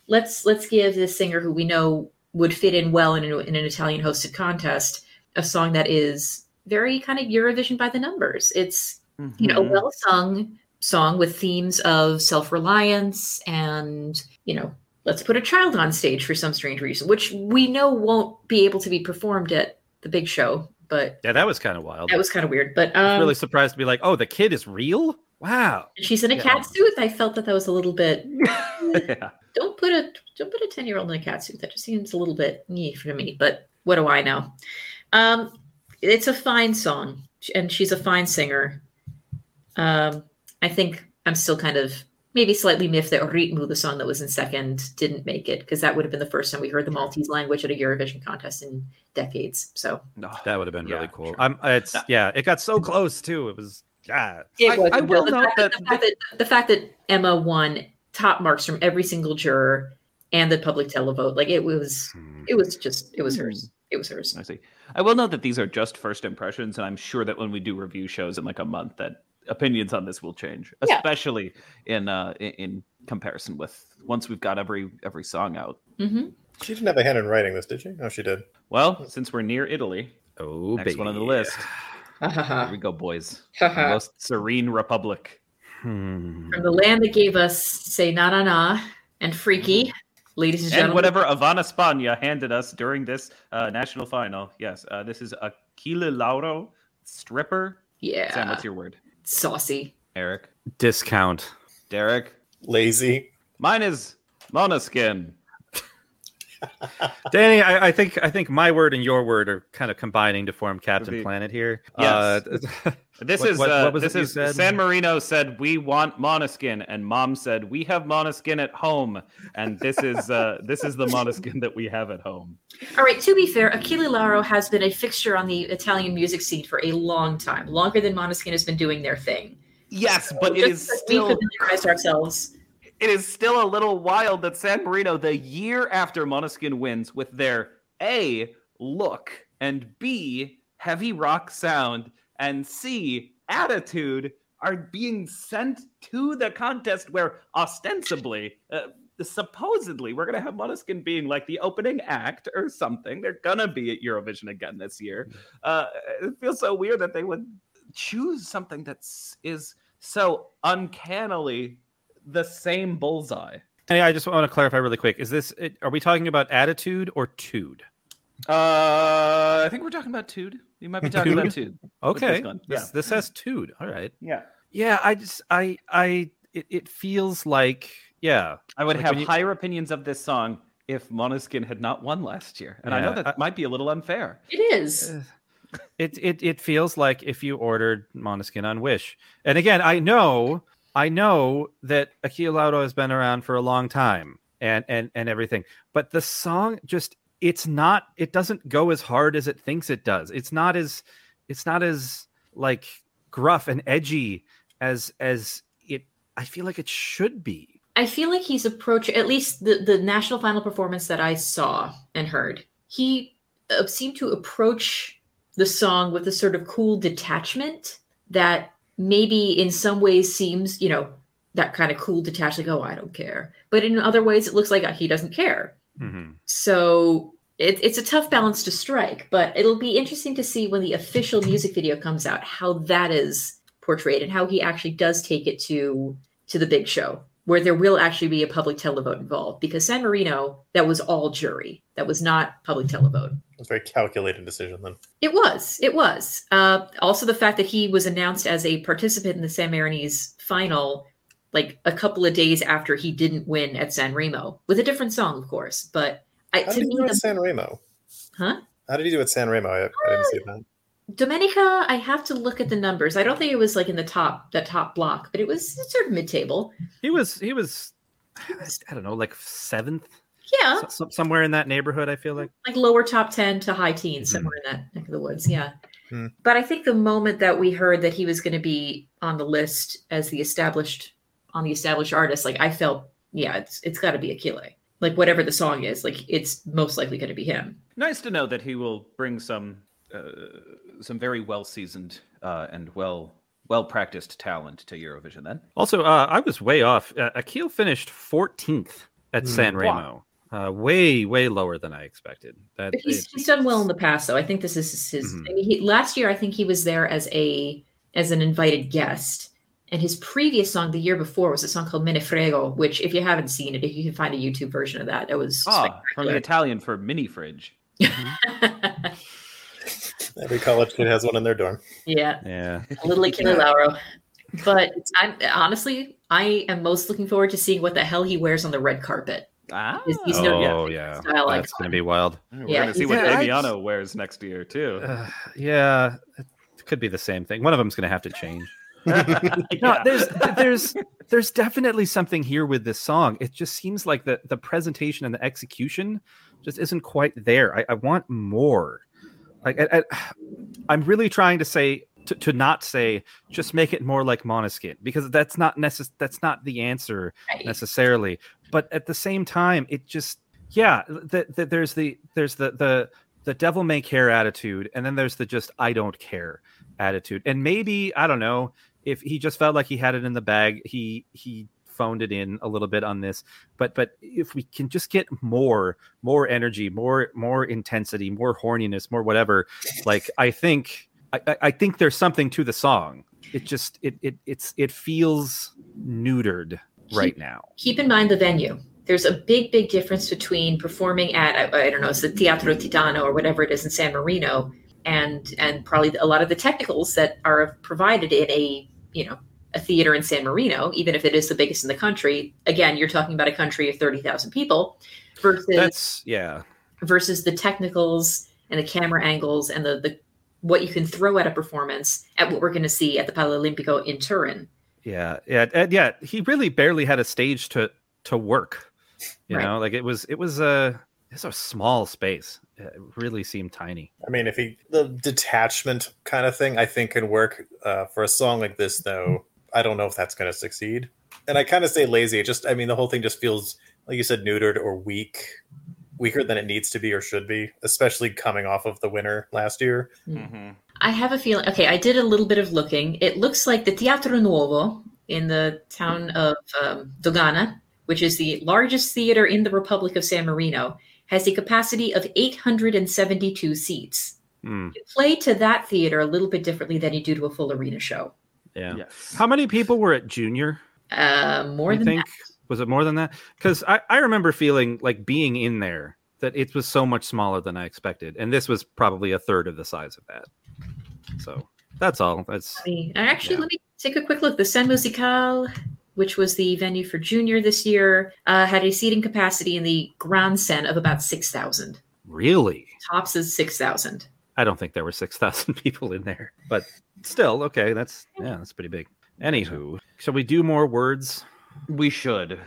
let's let's give this singer who we know would fit in well in, a, in an Italian hosted contest a song that is very kind of Eurovision by the numbers. It's you know, a Mhm. well sung song with themes of self reliance and, you know, let's put a child on stage for some strange reason, which we know won't be able to be performed at the big show. But Yeah, that was kind of wild. that was kind of weird. But I was um, really surprised to be like, oh, the kid is real? Wow. she's in a yeah. cat suit. I felt that that was a little bit. *laughs* yeah. Don't put a don't put a ten year old in a cat suit. That just seems a little bit nee for me. But what do I know? Um, it's a fine song, and she's a fine singer. Um, I think I'm still kind of maybe slightly miffed that Ritmu, the song that was in second, didn't make it because that would have been the first time we heard the Maltese language at a Eurovision contest in decades. So No. That would have been really cool. sure. I'm it's yeah, it got so close too. It was yeah. it I- was I will the, note fact that, that- the, fact that, the fact that Emma won top marks from every single juror and the public televote, like it was, hmm. it was just, it was hers. Hmm. It was hers. I see. I will note that these are just first impressions, and I'm sure that when we do review shows in like a month, that opinions on this will change, Yeah. especially in uh in, in comparison with once we've got every every song out. hmm She didn't have a hand in writing this, did she? No, she did. Well, since we're near Italy, Oh, next one on the list. Ha ha Here we go, boys. *laughs* The most serene republic. Hmm. From the land that gave us say na na na and freaky, ladies and And gentlemen. whatever Ivana Spagna handed us during this uh, national final. Yes, uh, this is Achille Lauro, stripper. Yeah. Sam, what's your word? Saucy. Eric, Discount. Derek. Lazy. Mine is Måneskin. *laughs* Danny, I, I think I think my word and your word are kind of combining to form Captain The- Planet here. Yes. Uh, *laughs* This What- is what- uh, what was this is said? San Marino said we want Måneskin, and Mom said we have Måneskin at home, and this is uh, *laughs* this is the Måneskin that we have at home. All right, to be fair, Achille Lauro has been a fixture on the Italian music scene for a long time, longer than Måneskin has been doing their thing. Yes, but it Just is still we familiarized ourselves. It is still a little wild that San Marino, the year after Måneskin wins, with their A look and B heavy rock sound and C attitude, are being sent to the contest where ostensibly, uh, supposedly, we're gonna have Måneskin being like the opening act or something. They're gonna be at Eurovision again this year. Uh, it feels so weird that they would choose something that's is so uncannily the same bullseye. Hey, I just want to clarify really quick. Is this are we talking about attitude or tude? Uh, I think we're talking about Tude. You might be talking about Tude. Okay. this one. This, this has tude. All right. Yeah. Yeah, I just I I it, it feels like yeah. I would Like have you- higher opinions of this song if Måneskin had not won last year. And I know Yeah, that I- might be a little unfair. It is. It it it feels like if you ordered Måneskin on Wish. And again, I know I know that Achille Lauro has been around for a long time and and and everything. But the song just it's not it doesn't go as hard as it thinks it does. It's not as it's not as like gruff and edgy as as it I feel like it should be. I feel like he's approaching at least the the national final performance that I saw and heard. He uh, seemed to approach the song with a sort of cool detachment that maybe in some ways seems, you know, that kind of cool detached, like, oh, I don't care. But in other ways, it looks like uh, he doesn't care. So it, it's a tough balance to strike, but it'll be interesting to see when the official music video comes out how that is portrayed and how he actually does take it to to the big show where there will actually be a public televote involved because San Marino that was all jury that was not public televote. It's a very calculated decision then. It was. It was. Uh, also, the fact that he was announced as a participant in the San Marinese final like a couple of days after he didn't win at San Remo with a different song, of course. But I, How to did he me, do at the, San Remo? huh? How did he do at San Remo? I, I didn't see that. Domenica, I have to look at the numbers. I don't think it was like in the top, the top block, but it was sort of mid-table. He was he was I don't know, like seventh, Yeah, so- so- somewhere in that neighborhood. I feel like. like lower top 10 to high teens, somewhere in that neck of the woods. Yeah. Hmm. But I think the moment that we heard that he was going to be on the list as the established, on the established artist, like I felt, yeah, it's it's got to be Achille. Like whatever the song is, like it's most likely going to be him. Nice to know that he will bring some some very well seasoned uh, and well well practiced talent to Eurovision. Then Also, uh, I was way off. Uh, Achille finished 14th at Hmm. San Remo. Uh, way, way lower than I expected. That But he's, it- he's done well in the past, though. I think this is his. Mhm. I mean, he, last year, I think he was there as a as an invited guest, and his previous song the year before was a song called Menefrego, which, if you haven't seen it, if you can find a YouTube version of that, it was ah, from the. Italian for mini fridge. *laughs* Every college kid has one in their dorm. yeah, yeah. a little Achille Lauro. But I'm honestly, I am most looking forward to seeing what the hell he wears on the red carpet. Ah, He's- he's no- Oh yeah, style that's icon. gonna be wild. we're Yeah, gonna see he's- what Yeah, I Damiano wears next year too. Uh, yeah, it could be the same thing. One of them's gonna have to change. *laughs* No, there's there's there's definitely something here with this song. It just seems like the the presentation and the execution just isn't quite there. I, I want more. Like I, *sighs* I'm really trying to say to, to not say just make it more like Måneskin because that's not necess- that's not the answer Right. necessarily. But at the same time, it just yeah, the, the, there's the there's the the the devil may care attitude, and then there's the just I don't care attitude. And maybe I don't know if he just felt like he had it in the bag, he he phoned it in a little bit on this. But but if we can just get more more energy, more more intensity, more horniness, more whatever, like I think I, I- think there's something to the song. It just it it it's it feels neutered right now. keep in mind the venue. There's a big, big difference between performing at I, I don't know, it's the Teatro Titano or whatever it is in San Marino, and and probably a lot of the technicals that are provided in a you know a theater in San Marino, even if it is the biggest in the country. Again, you're talking about a country of thirty thousand people versus That's yeah. versus the technicals and the camera angles and the the what you can throw at a performance at what we're going to see at the PalaOlimpico in Turin. Yeah, yeah, and yeah. He really barely had a stage to to work. You Right. know, like it was it was a it's a small space. It really seemed tiny. I mean, if he the detachment kind of thing, I think can work uh, for a song like this. Though I don't know if that's going to succeed. And I kind of say lazy. It just, I mean, the whole thing just feels like you said, neutered or weak, weaker than it needs to be or should be, especially coming off of the winner last year. Mhm. I have a feeling. Okay, I did a little bit of looking. It looks like the Teatro Nuovo in the town of um, Dogana, which is the largest theater in the Republic of San Marino, has a capacity of 872 seats. Hmm, You play to that theater a little bit differently than you do to a full arena show. Yeah. Yes. How many people were at Junior? Uh, more I than think was it more than that? Because I I remember feeling like being in there that it was so much smaller than I expected, and this was probably a third of the size of that. So that's all. That's that. And actually, Yeah. let me take a quick look. The Seine Musicale, which was the venue for Junior this year, uh, had a seating capacity in the Grande Seine of about 6,000. really. Tops is 6,000. I don't think there were six thousand *laughs* people in there, but still, okay. That's yeah, that's pretty big. Anywho, shall we do more words? We should.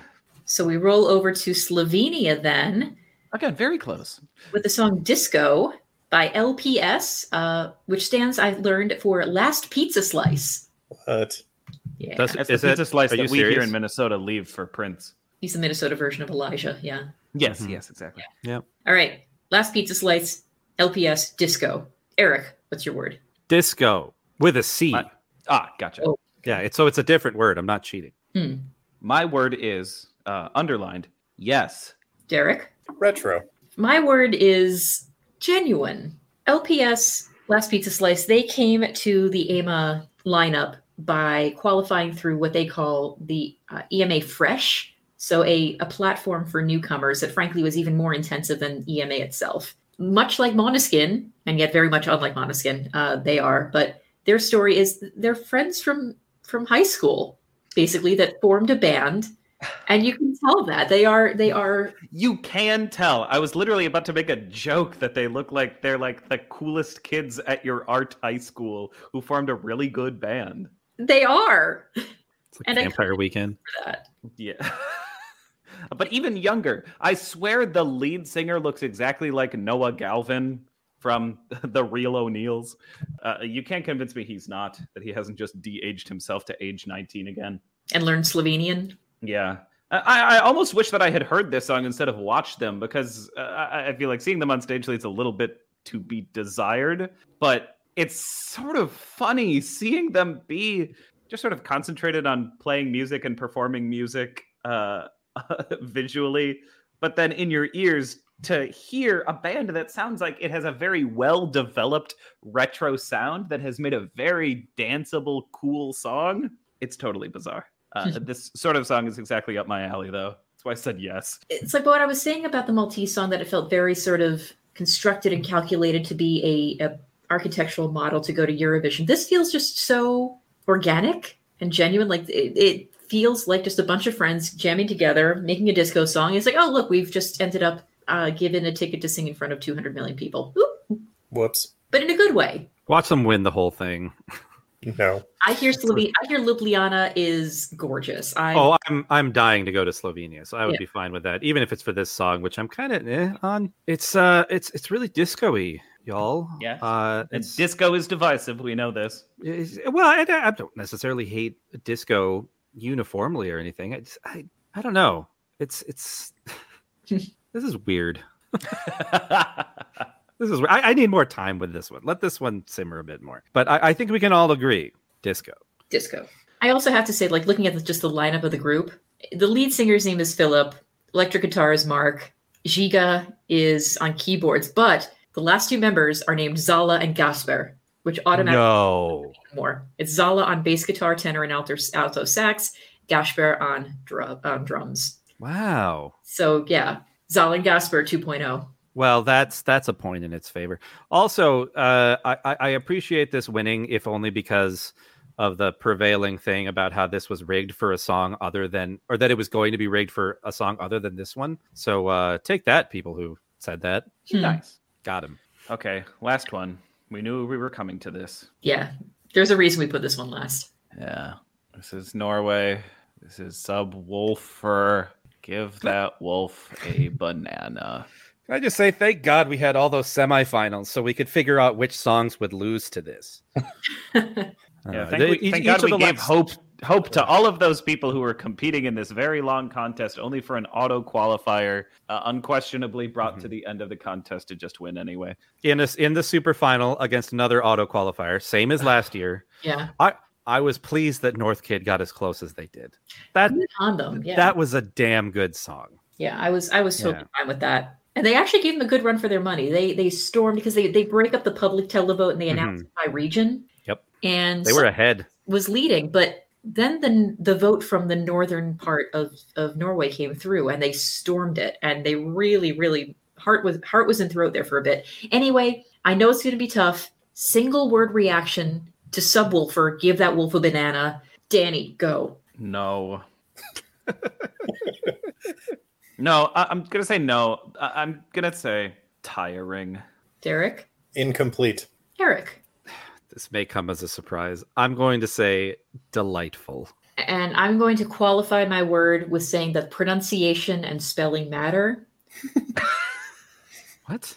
So we roll over to Slovenia then Again, very close. with the song Disco by LPS, uh, which stands, I learned, for Last Pizza Slice. What? Yeah. Does- That's Is the pizza it- slice are you that we here in Minnesota leave for Prince. He's the Minnesota version of Elijah. Yeah. Yes, Mhm. yes, exactly. Yeah. All right. Last Pizza Slice, LPS, Disco. Eric, what's your word? Disco with a C. My- Ah, gotcha. Oh. Yeah, it's so it's a different word. I'm not cheating. Hmm. My word is uh, underlined. Yes. Derek? retro. My word is genuine. LPS, Last Pizza Slice, they came to the EMA lineup by qualifying through what they call the uh, EMA Fresh. So, a, a platform for newcomers that frankly was even more intensive than EMA itself. Much like Måneskin, and yet very much unlike Måneskin, uh, they are, but their story is they're friends from from high school basically that formed a band, and you can tell that they are they are You can tell. I was literally about to make a joke that they look like they're like the coolest kids at your art high school who formed a really good band. they are It's like And I Vampire Weekend. *laughs* for that. Yeah. But even younger. I swear the lead singer looks exactly like Noah Galvin from *laughs* the Real O'Neals. Uh, you can't convince me he's not, that he hasn't just de aged himself to age 19 again. And learned Slovenian. Yeah. I, I almost wish that I had heard this song instead of watched them because uh, I, feel like seeing them on stage leaves a little bit to be desired. But it's sort of funny seeing them be just sort of concentrated on playing music and performing music uh, *laughs* visually, but then in your ears to hear a band that sounds like it has a very well developed retro sound that has made a very danceable, cool song. It's totally bizarre. Uh, this sort of song is exactly up my alley, though. That's why I said yes. It's like what I was saying about the Maltese song that it felt very sort of constructed and calculated to be a, a architectural model to go to Eurovision. This feels just so organic and genuine. Like it, it feels like just a bunch of friends jamming together, making a disco song. It's like, oh look, we've just ended up uh, given a ticket to sing in front of 200 million people. Oop. Whoops. But in a good way. Watch them win the whole thing. No. I hear Sloven- I hear Ljubljana is gorgeous. I Oh, I'm I'm dying to go to Slovenia, so I would Yeah. be fine with that, even if it's for this song, which I'm kind of eh, on. It's uh, it's it's really disco-y, y'all. Yes. Uh, And disco is divisive. We know this. well, I, I don't necessarily hate disco uniformly or anything. I just, I I don't know. It's it's *laughs* *laughs* this is weird. *laughs* This is I, I need more time with this one. Let this one simmer a bit more. But I, I think we can all agree, disco. disco. I also have to say, like looking at the, just the lineup of the group, the lead singer's name is Philip. Electric guitar is Mark. Giga is on keyboards, but the last two members are named Zala and Gasper, which automatically No. More. It's Zala on bass guitar, tenor, and alto, alto sax. Gasper on drum, on drums. Wow. So yeah, Zala and Gasper oh. 2.0. Well, that's that's a point in its favor. Also, uh, I, I I appreciate this winning, if only because of the prevailing thing about how this was rigged for a song other than, or that it was going to be rigged for a song other than this one. So uh, take that, people who said that. Hmm. nice. Got him. Okay, last one. We knew we were coming to this. Yeah, there's a reason we put this one last. Yeah. This is Norway. This is Subwoofer. Give that wolf a banana. Can I just say, thank God we had all those semifinals so we could figure out which songs would lose to this. *laughs* *laughs* Yeah, Uh, thank, they- we- each- thank God of we gave last- hope hope to all of those people who were competing in this very long contest only for an auto qualifier uh, unquestionably brought Mm-hmm. to the end of the contest to just win anyway. in this in the super final against another auto qualifier, same as last year. yeah, I i was pleased that Northkid got as close as they did. That on them. Yeah, that was a damn good song. Yeah, I was I was so Yeah. fine with that. And they actually gave them a good run for their money. They they stormed because they they break up the public televote and they announce it by region. Yep. And They were ahead. was leading, but then the the vote from the northern part of of Norway came through and they stormed it and they really really heart was heart was in throat there for a bit. Anyway, I know it's going to be tough. Single word reaction to Subwoofer, give that wolf a banana. Danny, go. No. *laughs* no, I, I'm gonna say no. I, I'm gonna say tiring. Derek, Incomplete. Eric. This may come as a surprise. I'm going to say delightful. And I'm going to qualify my word with saying that pronunciation and spelling matter. *laughs* What?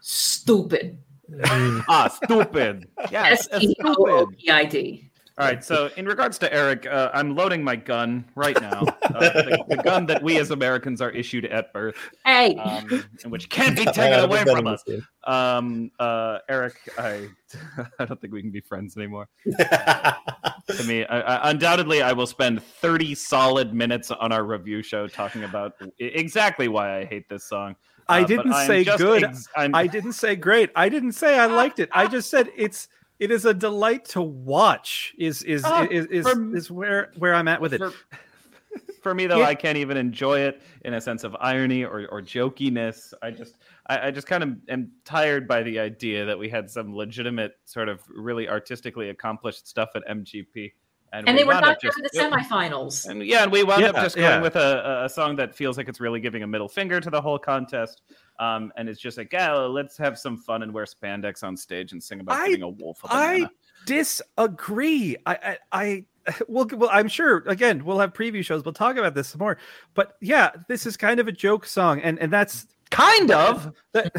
Stupid. ah, stupid. *laughs* Yeah, S T O O P I D. All right. So, in regards to Eric, uh, I'm loading my gun right now. Uh, *laughs* the, the gun that we as Americans are issued at birth, Hey, um, which can't be *laughs* taken haven't away from us. Um, uh, Eric, I, *laughs* I don't think we can be friends anymore. To me, I, I, undoubtedly, I will spend 30 solid minutes on our review show talking about exactly why I hate this song. I Uh, but didn't say good. ex- I didn't say great. I didn't say I liked it. I just said it's it is a delight to watch. Is is Oh, is is, for- is where where I'm at with it. For, *laughs* for me though, Yeah. I can't even enjoy it in a sense of irony or, or jokiness. I just I, I just kind of am tired by the idea that we had some legitimate sort of really artistically accomplished stuff at MGP. And, they we were wound not up just- in the semifinals. And yeah, and we wound up just going yeah. with a, a song that feels like it's really giving a middle finger to the whole contest. Um, and it's just like, yeah, let's have some fun and wear spandex on stage and sing about I- giving a wolf a I disagree. I, I, I *laughs* well, well, I'm sure. Again, we'll have preview shows. We'll talk about this some more. But yeah, this is kind of a joke song, and and that's kind of. that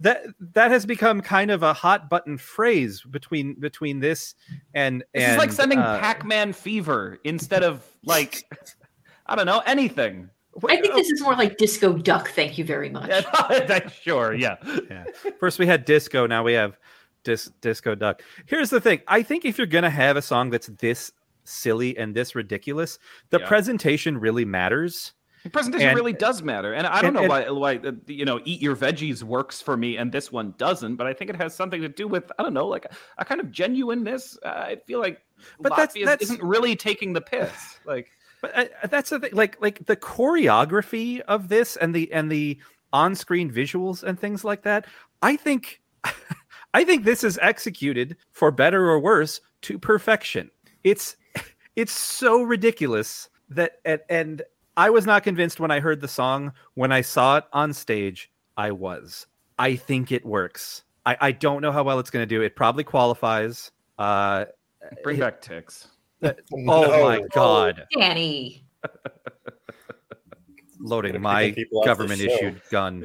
that that has become kind of a hot button phrase between between this and This and is like sending uh, Pac-Man fever instead of like *laughs* I don't know anything. I think this is more like Disco Duck. Thank you very much. *laughs* Yeah, sure, yeah. *laughs* yeah. First we had disco, now we have dis- disco duck. Here's the thing: I think if you're gonna have a song that's this silly and this ridiculous, the Yeah. presentation really matters. The presentation And- really does matter, and I don't and- know why why uh, you know eat your veggies works for me and this one doesn't, but I think it has something to do with I don't know like a, a kind of genuineness. Uh, I feel like But that's, that's isn't really taking the piss. Like But uh, that's the thing, like like the choreography of this and the and the on-screen visuals and things like that. I think *laughs* I think this is executed for better or worse to perfection. It's *laughs* it's so ridiculous that and, and I was not convinced when I heard the song. When I saw it on stage, I was. I think it works. I, I don't know how well it's going to do. It probably qualifies. Uh, bring back Tix. oh No. my god! Danny. Loading my kick people off the government issued gun.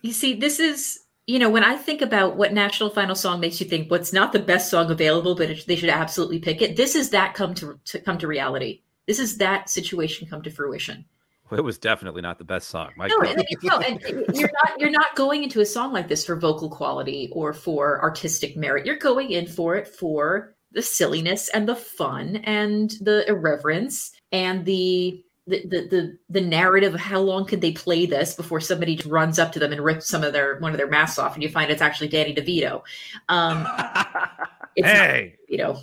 You see, this is you know when I think about what national final song makes you think what's not the best song available, but it, they should absolutely pick it. This is that come to, to come to reality. This is that situation come to fruition. It was definitely not the best song. My No, and, no, and *laughs* you're not you're not going into a song like this for vocal quality or for artistic merit. You're going in for it for the silliness and the fun and the irreverence and the the, the the the narrative of how long could they play this before somebody just runs up to them and rips some of their one of their masks off and you find it's actually Danny DeVito. Um, *laughs* it's not, hey, you know,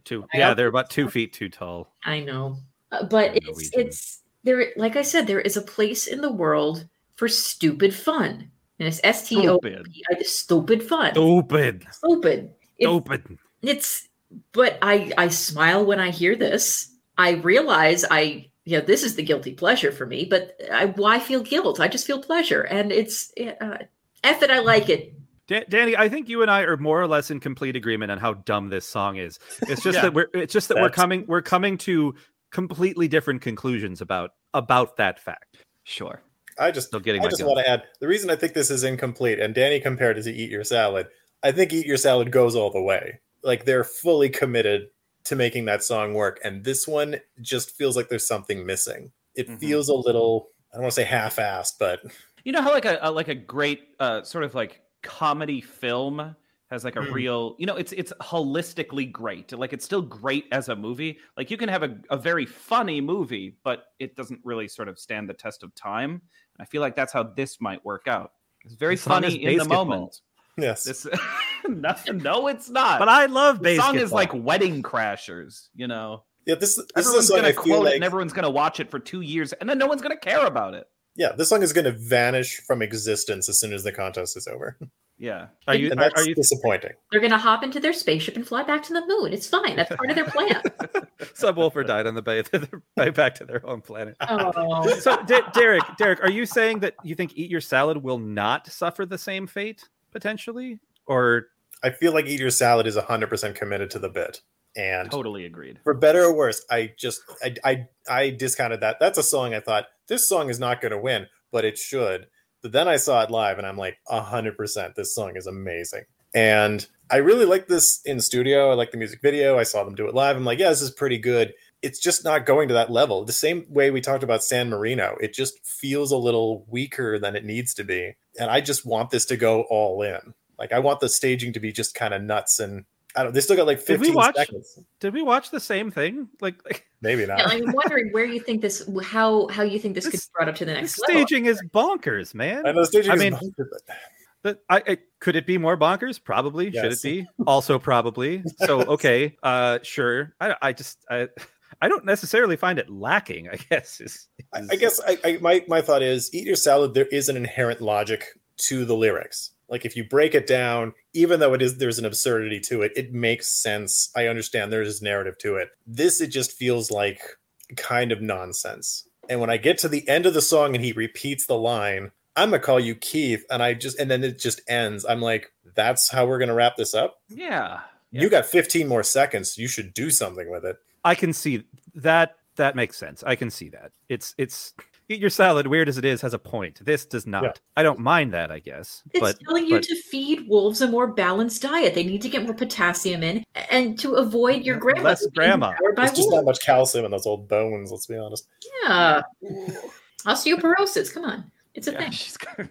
two. Yeah, they're about two feet too tall. I know, uh, but it's Norwegian. it's there. Like I said, there is a place in the world for stupid fun, and it's S T O Stupid. P I stupid fun. Stupid. Stupid. It's, Stupid. it's but I I smile when I hear this. I realize I yeah this is the guilty pleasure for me, but I why feel guilt? I just feel pleasure, and it's uh, F it. I like it. Da- Danny, I think you and I are more or less in complete agreement on how dumb this song is. It's just Yeah. that we're it's just that we're coming we're coming to completely different conclusions about about that fact. Sure. I just Still getting I just gun. want to add the reason I think this is incomplete, and Danny compared it to Eat Your Salad. I think Eat Your Salad goes all the way. Like they're fully committed to making that song work, and this one just feels like there's something missing. It Mm-hmm. Mhm. feels a little I don't want to say half-assed, but You know how like a, a like a great uh, sort of like comedy film has like a Mm. real you know it's it's holistically great. Like it's still great as a movie. Like you can have a, a very funny movie but it doesn't really sort of stand the test of time. And i feel like that's how this might work out. It's very The funny in the moment. Yes. this *laughs* no, no it's not. But I love the song is like wedding crashers you know? Yeah, this, this is everyone's song gonna I feel quote it like and everyone's gonna watch it for two years and then no one's gonna care about it yeah, this song is going to vanish from existence as soon as the contest is over, yeah Are you and are, that's are you disappointing. They're gonna hop into their spaceship and fly back to the moon. It's fine. That's part of their plan. *laughs* Subwoofer died on the bay *laughs* way back to their home planet. oh, *laughs* So D- Derek, Derek, are you saying that you think Eat Your Salad will not suffer the same fate potentially? Or I feel like Eat Your Salad is 100% committed to the bit, and totally agreed for better or worse, I just I I, I discounted that. That's a song I thought this song is not going to win, but it should. But then I saw it live, and I'm like, hundred percent, this song is amazing. And I really like this in studio. I like the music video. I saw them do it live. I'm like, yeah, this is pretty good. It's just not going to that level. The same way we talked about San Marino, it just feels a little weaker than it needs to be. And I just want this to go all in. Like I want the staging to be just kind of nuts and I don't. They still got like Did we watch- seconds. did we watch the same thing? Like, like *laughs* Maybe not. Yeah, I'm wondering where you think this, how how you think this, could be brought up to the the next level. staging is bonkers, man. I know staging I is mean- bunker, but But I, I could it be more bonkers? Probably. Should it be? Also probably. So *laughs* okay, uh sure. I I just I I don't necessarily find it lacking, I guess. Is, I, I guess I, I, my my thought is eat your salad. There is an inherent logic to the lyrics. Like if you break it down, even though it is there's an absurdity to it, it makes sense. I understand there's narrative to it. This it just feels like kind of nonsense. And when I get to the end of the song and he repeats the line, I'm gonna call you Keith, and I just and then it just ends. I'm like, that's how we're gonna wrap this up. Yeah. Yeah. You got 15 more seconds. You should do something with it. I can see that. That makes sense. I can see that. It's it's eat your salad. Weird as it is, has a point. This does not. Yeah. I don't mind that. I guess. It's but telling you but to feed wolves a more balanced diet. They need to get more potassium in, and to avoid your grandma Less grandma. devoured by There's just not much calcium in those old bones. Let's be honest. Yeah, osteoporosis. Come on, it's a Yeah, thing. she's got- *laughs*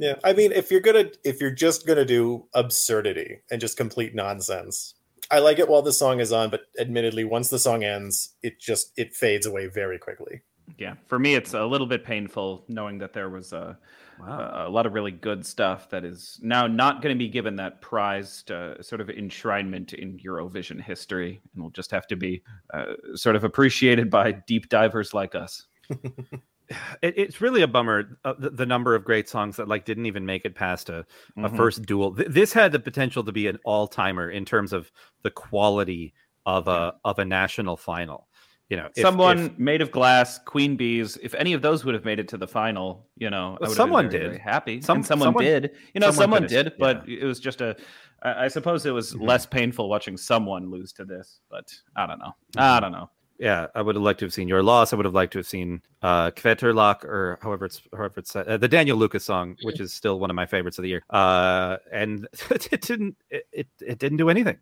Yeah, I mean, if you're gonna if you're just gonna do absurdity and just complete nonsense, I like it while the song is on, but admittedly, once the song ends, it just it fades away very quickly. Yeah. For me, it's a little bit painful knowing that there was a, wow. a lot of really good stuff that is now not going to be given that prized uh, sort of enshrinement in Eurovision history, and will just have to be uh, sort of appreciated by deep divers like us. *laughs* it, it's really a bummer uh, the, the number of great songs that like didn't even make it past a, a Mhm. first duel. Th- this had the potential to be an all timer in terms of the quality of a of a national final. You know, if- someone if- made of glass, Queen Bees. If any of those would have made it to the final, you know, I Well, would have been someone very, did. very happy. Some- and someone, someone- did. You know, someone someone, did, but it was just a. I suppose it was Mhm. less painful watching someone lose to this, but I don't know. Mm-hmm. I don't know. yeah, I would have liked to have seen your loss. I would have liked to have seen uh or however it's however it's uh, the Daniel Lucas song, which is still one of my favorites of the year. Uh, and *laughs* it didn't it, it, it didn't do anything.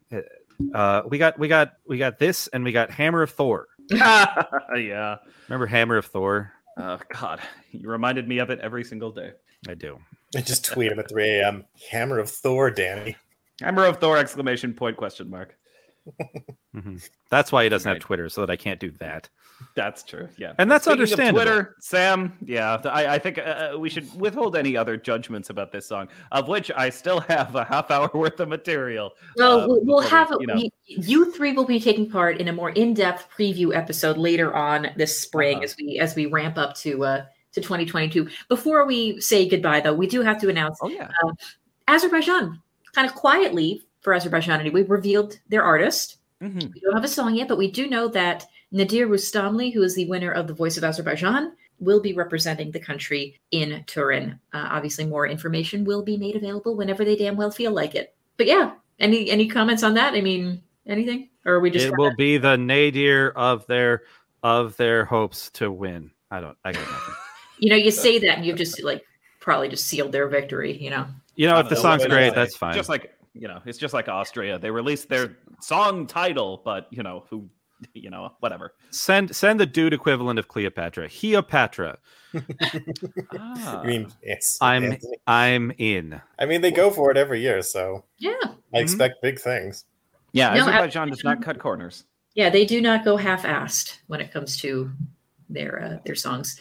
Uh, we got we got we got this and we got Hammer of Thor. *laughs* yeah. Remember Hammer of Thor? Oh God, you reminded me of it every single day. I do. I just tweet him at 3 a.m. Hammer of Thor, Danny. Hammer of Thor! Exclamation point! Question mark. Mhm. That's why he doesn't have Twitter, so that I can't do that. That's true. Yeah, And that's Speaking understandable. Twitter, Sam. Yeah, I, I think uh, we should withhold any other judgments about this song, of which I still have a half hour *laughs* worth of material. Well, uh, we'll, we'll have we, you know. you, you three will be taking part in a more in-depth preview episode later on this spring Uh-huh. as we as we ramp up to uh to 2022. Before we say goodbye, though, we do have to announce Oh yeah. Azerbaijan, kind of quietly for Azerbaijan anyway, revealed their artist. Mhm. We don't have a song yet, but we do know that Nadir Rustamli, who is the winner of The Voice of Azerbaijan, will be representing the country in Turin. Uh, obviously, more information will be made available whenever they damn well feel like it. But yeah, any any comments on that? I mean, anything? Or are we just it will be the nadir of their of their hopes to win. I don't. I got nothing. *laughs* you know, you say that and you've just like probably just sealed their victory. You know, You know, if the don't song's great, that's fine. Just like you know, it's just like Austria. They released their song title, but you know who, you know, whatever. Send send the dude equivalent of Cleopatra, Cleopatra. Ah. *laughs* I mean, it's I'm Anthony. I'm in. I mean, they go for it every year, so yeah, I expect big things. yeah, No, Azerbaijan does not cut corners. yeah, they do not go half-assed when it comes to their uh, their songs.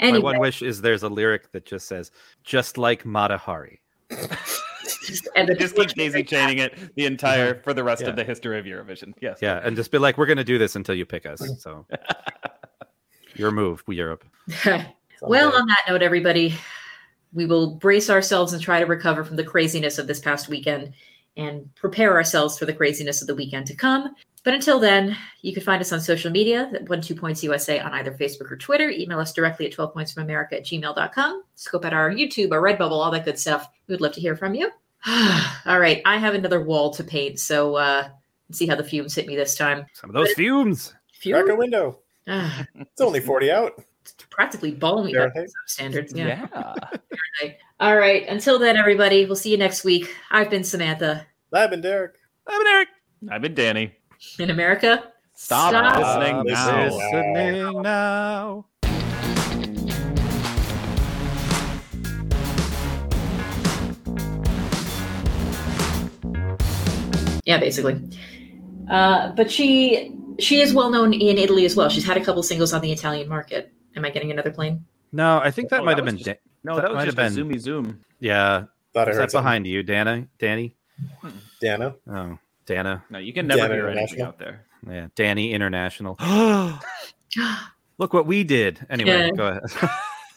My one wish is there's a lyric that just says, "Just like Mata Hari." *laughs* *laughs* and the Just keep daisy chaining it the entire uh-huh. for the rest Yeah. of the history of Eurovision. Yes. Yeah, and just be like, "We're gonna do this until you pick us." So, *laughs* your move, Europe. *laughs* well, on that note, everybody, we will brace ourselves and try to recover from the craziness of this past weekend and prepare ourselves for the craziness of the weekend to come. But until then, you can find us on social media at one two points USA on either Facebook or Twitter. Email us directly at 12 points from America at gmail.com. Scope out our YouTube, our Redbubble, all that good stuff. We would love to hear from you. *sighs* all right, I have another wall to paint, so uh let's see how the fumes hit me this time. Some of those fumes. Fumes. Crack a window. *sighs* It's only 40 out. it's practically balmy by some standards. Yeah. Yeah. All right. Until then, everybody, we'll see you next week. I've been Samantha. I've been Derek. I've been Eric. I've been Danny. In America, Stop, Stop listening listening now. Listening now. yeah, basically. Uh, but she she is well known in Italy as well. She's had a couple singles on the Italian market. Am I getting another plane? No, I think that Oh, might that have been. just- No, That that, was might just have a been- zoomy zoom. yeah, Thought I heard that something. behind you, Dana? Danny? Dana. Oh, Dana. No, you can never Damn hear anything out there. Yeah, Danny International. *gasps* Look what we did. Anyway, Yeah. go ahead. *laughs*